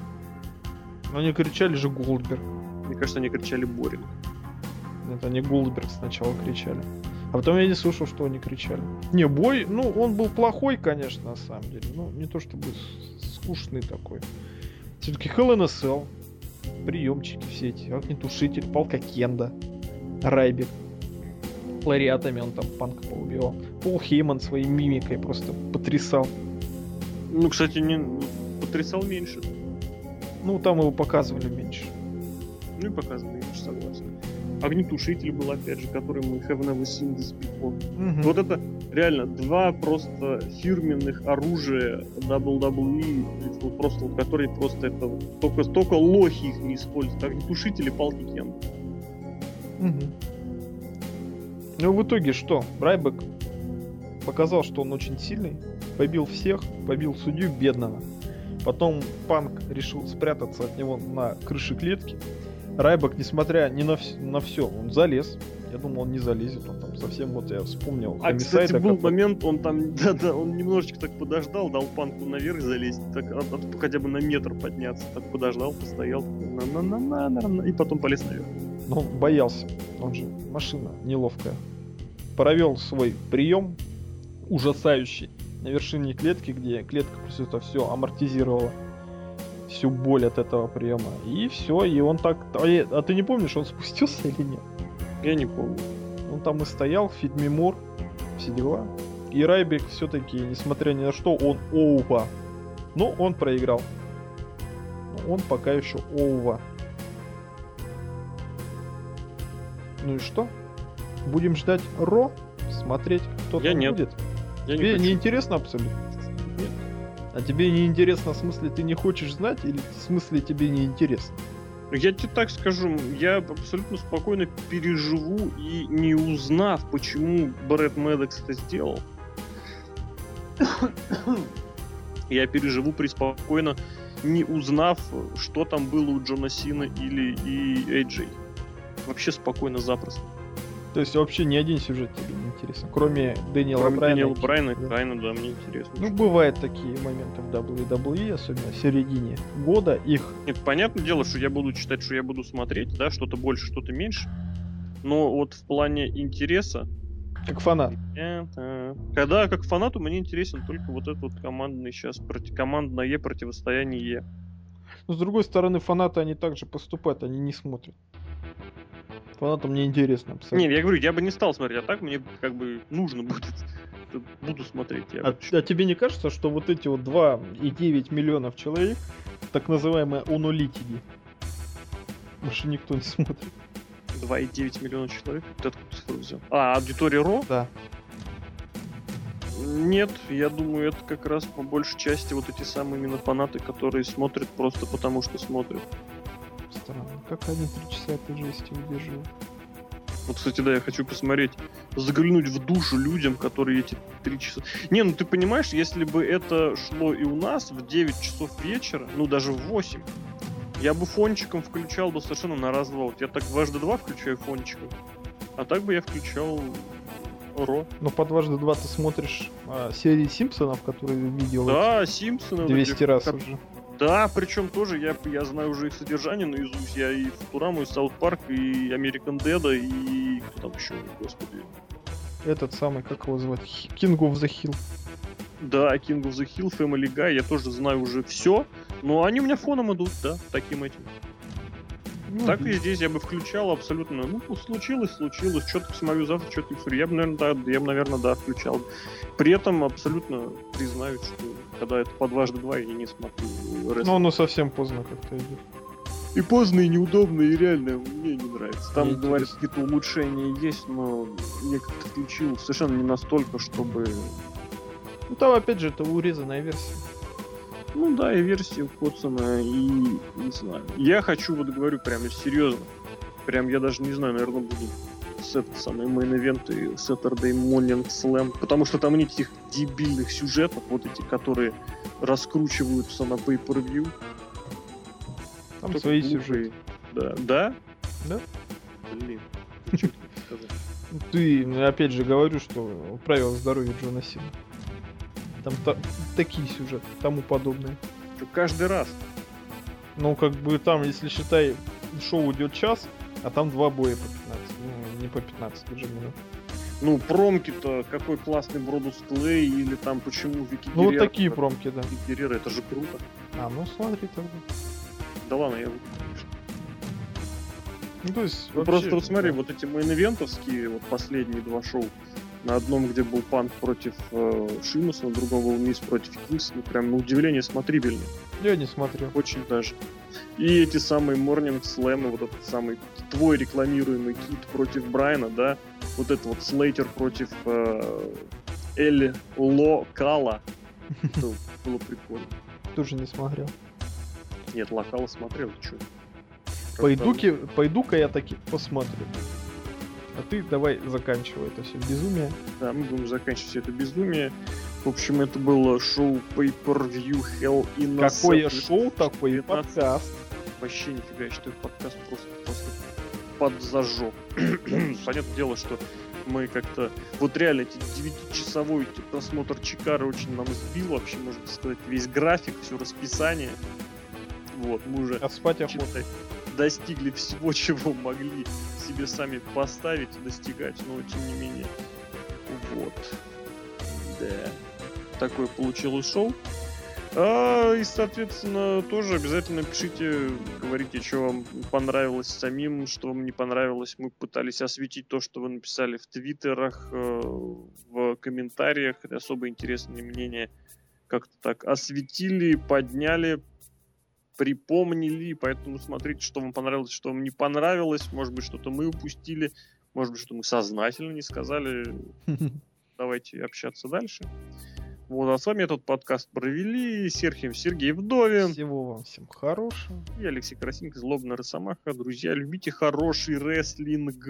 Но они кричали же Голдберг. Мне кажется, они кричали Боринг. Это они Голдберг сначала кричали. А потом я не слышал, что они кричали. Не, бой, ну, он был плохой, конечно, на самом деле. Ну, не то чтобы скучный такой. Все-таки ХЛНСЛ, приемчики все эти, огнетушитель, палка Кенда, Райбек. Лариатами он там панка поубивал. Пол Хейман своей мимикой просто потрясал. Ну, кстати, не потрясал меньше. Ну, там его показывали меньше. Ну и показывали меньше, согласен. Огнетушитель был, опять же, который мы have never seen this before. Мгм. Вот это реально два просто фирменных оружия WWE, вот просто, вот, которые просто это только, только лохи их не используют. Огнетушители, палки Кен. Ну, в итоге что? Райбек показал, что он очень сильный, побил всех, побил судью бедного. Потом Панк решил спрятаться от него на крыше клетки. Райбек, несмотря ни на, вс- на все, он залез. Я думал, он не залезет, он там совсем, вот я вспомнил. А, кстати, был который- момент, он там, да-да, он немножечко так подождал, дал панку наверх залезть, так от- от- хотя бы на метр подняться, так подождал, постоял, на-на-на-на-на, и потом полез наверх. Но он боялся. Он же машина неловкая. Провел свой прием ужасающий на вершине клетки, где клетка просто это все амортизировала всю боль от этого приема. И все, и он так. А, а ты не помнишь, он спустился или нет? Я не помню. Он там и стоял, More, все дела. И Райбек все-таки, несмотря ни на что, он оува. Но он проиграл. Но он пока еще оува. Ну и что? Будем ждать Ро? Смотреть, кто Я там нет. будет? Я Тебе не не хочу. интересно абсолютно? Нет. А тебе не интересно в смысле ты не хочешь знать или в смысле тебе не интересно? Я тебе так скажу, я абсолютно спокойно переживу и не узнав, почему Брэд Мэддокс это сделал, я переживу преспокойно, не узнав, что там было у Джона Сина или и Эйджей. Вообще спокойно, запросто. То есть вообще ни один сюжет тебе не интересен, кроме Дэниела Кроме Брайана. Дэниела Брайана, Кита, да. Брайана, да, мне интересно. Ну, бывают такие моменты в WWE, особенно в середине года. Их Нет, понятное дело, что я буду читать, что я буду смотреть, да, что-то больше, что-то меньше. Но вот в плане интереса, как фанат. это... когда как фанату мне интересен только вот этот вот командный сейчас, проти... командное противостояние. Но с другой стороны, фанаты, они также поступают, они не смотрят. Фанатам не интересно абсолютно. Не, я говорю, я бы не стал смотреть, а так мне как бы нужно будет. Буду смотреть. Я А, а тебе не кажется, что вот эти вот 2,9 миллионов человек, так называемые онолитики, больше никто не смотрит? 2,9 миллиона человек. Ты откуда цифру взял? А, аудитория Ро? Да. Нет, я думаю, это как раз по большей части вот эти самые именно фанаты, которые смотрят просто потому, что смотрят. Как они три часа этой жести выдерживают? Вот, кстати, да, я хочу посмотреть, заглянуть в душу людям, которые эти три часа... Не, ну ты понимаешь, если бы это шло и у нас в 9 часов вечера, ну даже в 8, я бы фончиком включал бы совершенно на раз-два. Вот я так дважды два включаю фончиком, а так бы я включал Ро. Но по дважды два ты смотришь а, серии Симпсонов, которые видел Да, Симпсоны. вот 200 эти, раз как- уже. Да, причем тоже я, я знаю уже их содержание наизусть. Я и Футураму, и Саут Парк, и Американ Деда, и кто там еще, господи. Этот самый, как его звать? King of the Hill. Да, King of the Hill, Family Guy, я тоже знаю уже все, но они у меня фоном идут, да, таким этим. Ну, так и здесь я бы включал абсолютно, ну, случилось, случилось, что-то посмотрю завтра, что-то посмотрю. Я бы, наверное, да, я бы, наверное, да, включал. При этом абсолютно признаюсь, что когда это по дважды два, я не смотрю. Ну, оно совсем поздно как-то идет. И поздно, и неудобно, и реально мне не нравится. Там, Мне говорят, интересно. какие-то улучшения есть, но я как-то включил совершенно не настолько, чтобы... Ну, там, опять же, это урезанная версия. Ну да, и версия укоцанная, и не знаю. Я хочу, вот говорю, прям серьезно. Прям я даже не знаю, наверное, буду с этот самый main event и Saturday Morning Slam, потому что там нет этих дебильных сюжетов, вот эти, которые раскручиваются на pay-per-view. Там Только свои сюжеты. Да. Да? Да. Блин. Ты? Ну, опять же, говорю, что правила здоровья Джона Сина. Там та- такие сюжеты, тому подобное. Чё, Каждый раз. Ну, как бы там, если считай, шоу идет час, а там два боя по 15. Ну, не по 15 уже минут. Ну, промки-то, какой классный Бродус Клей, или там почему Вики Ну, вот такие промки, да. Вики это же круто. А, ну смотри тогда. Да ладно, я... Ну, то есть, Ну, вообще, просто вот смотри, да. вот эти мейн-ивентовские, вот последние два шоу, на одном, где был Панк против э, Шимуса, на другом был Мисс против Кингсона, прям на удивление смотрибельно. Я не смотрел. Очень даже. И эти самые Morning Slam, вот этот самый твой рекламируемый Кит против Брайана, да, вот это вот Слейтер против э, Эль Локала. Это было прикольно. Тоже не смотрел. Нет, Локала смотрел, ты? Пойду-ка, пойду-ка я таки посмотрю. А ты давай заканчивай это все безумие. Да, мы будем заканчивать все это безумие. В общем, это было шоу Pay-Per-View Hell in a Какое шоу, такой и 19. подкаст. Вообще нифига, я считаю, подкаст просто, просто подзажег. Понятное дело, что мы как-то... Вот реально, эти 9-часовой эти просмотр Чикара очень нам сбил вообще, можно сказать, весь график, все расписание. Вот, мы уже А спать охота. Достигли всего, чего могли себе сами поставить и достигать, но тем не менее. Вот. Да. Такое получилось шоу. А, и, соответственно, тоже обязательно пишите, говорите, что вам понравилось самим, что вам не понравилось. Мы пытались осветить то, что вы написали в твиттерах, э, в комментариях. Это особо интересные мнения как-то так осветили, подняли, припомнили, поэтому смотрите, что вам понравилось, что вам не понравилось. Может быть, что-то мы упустили, может быть, что мы сознательно не сказали. Давайте общаться дальше. Вот, а с вами этот подкаст провели Серхием Сергей Вдовин Всего вам всем хорошего. и Алексей Красинко, Злобная Росомаха. Друзья, любите хороший рестлинг.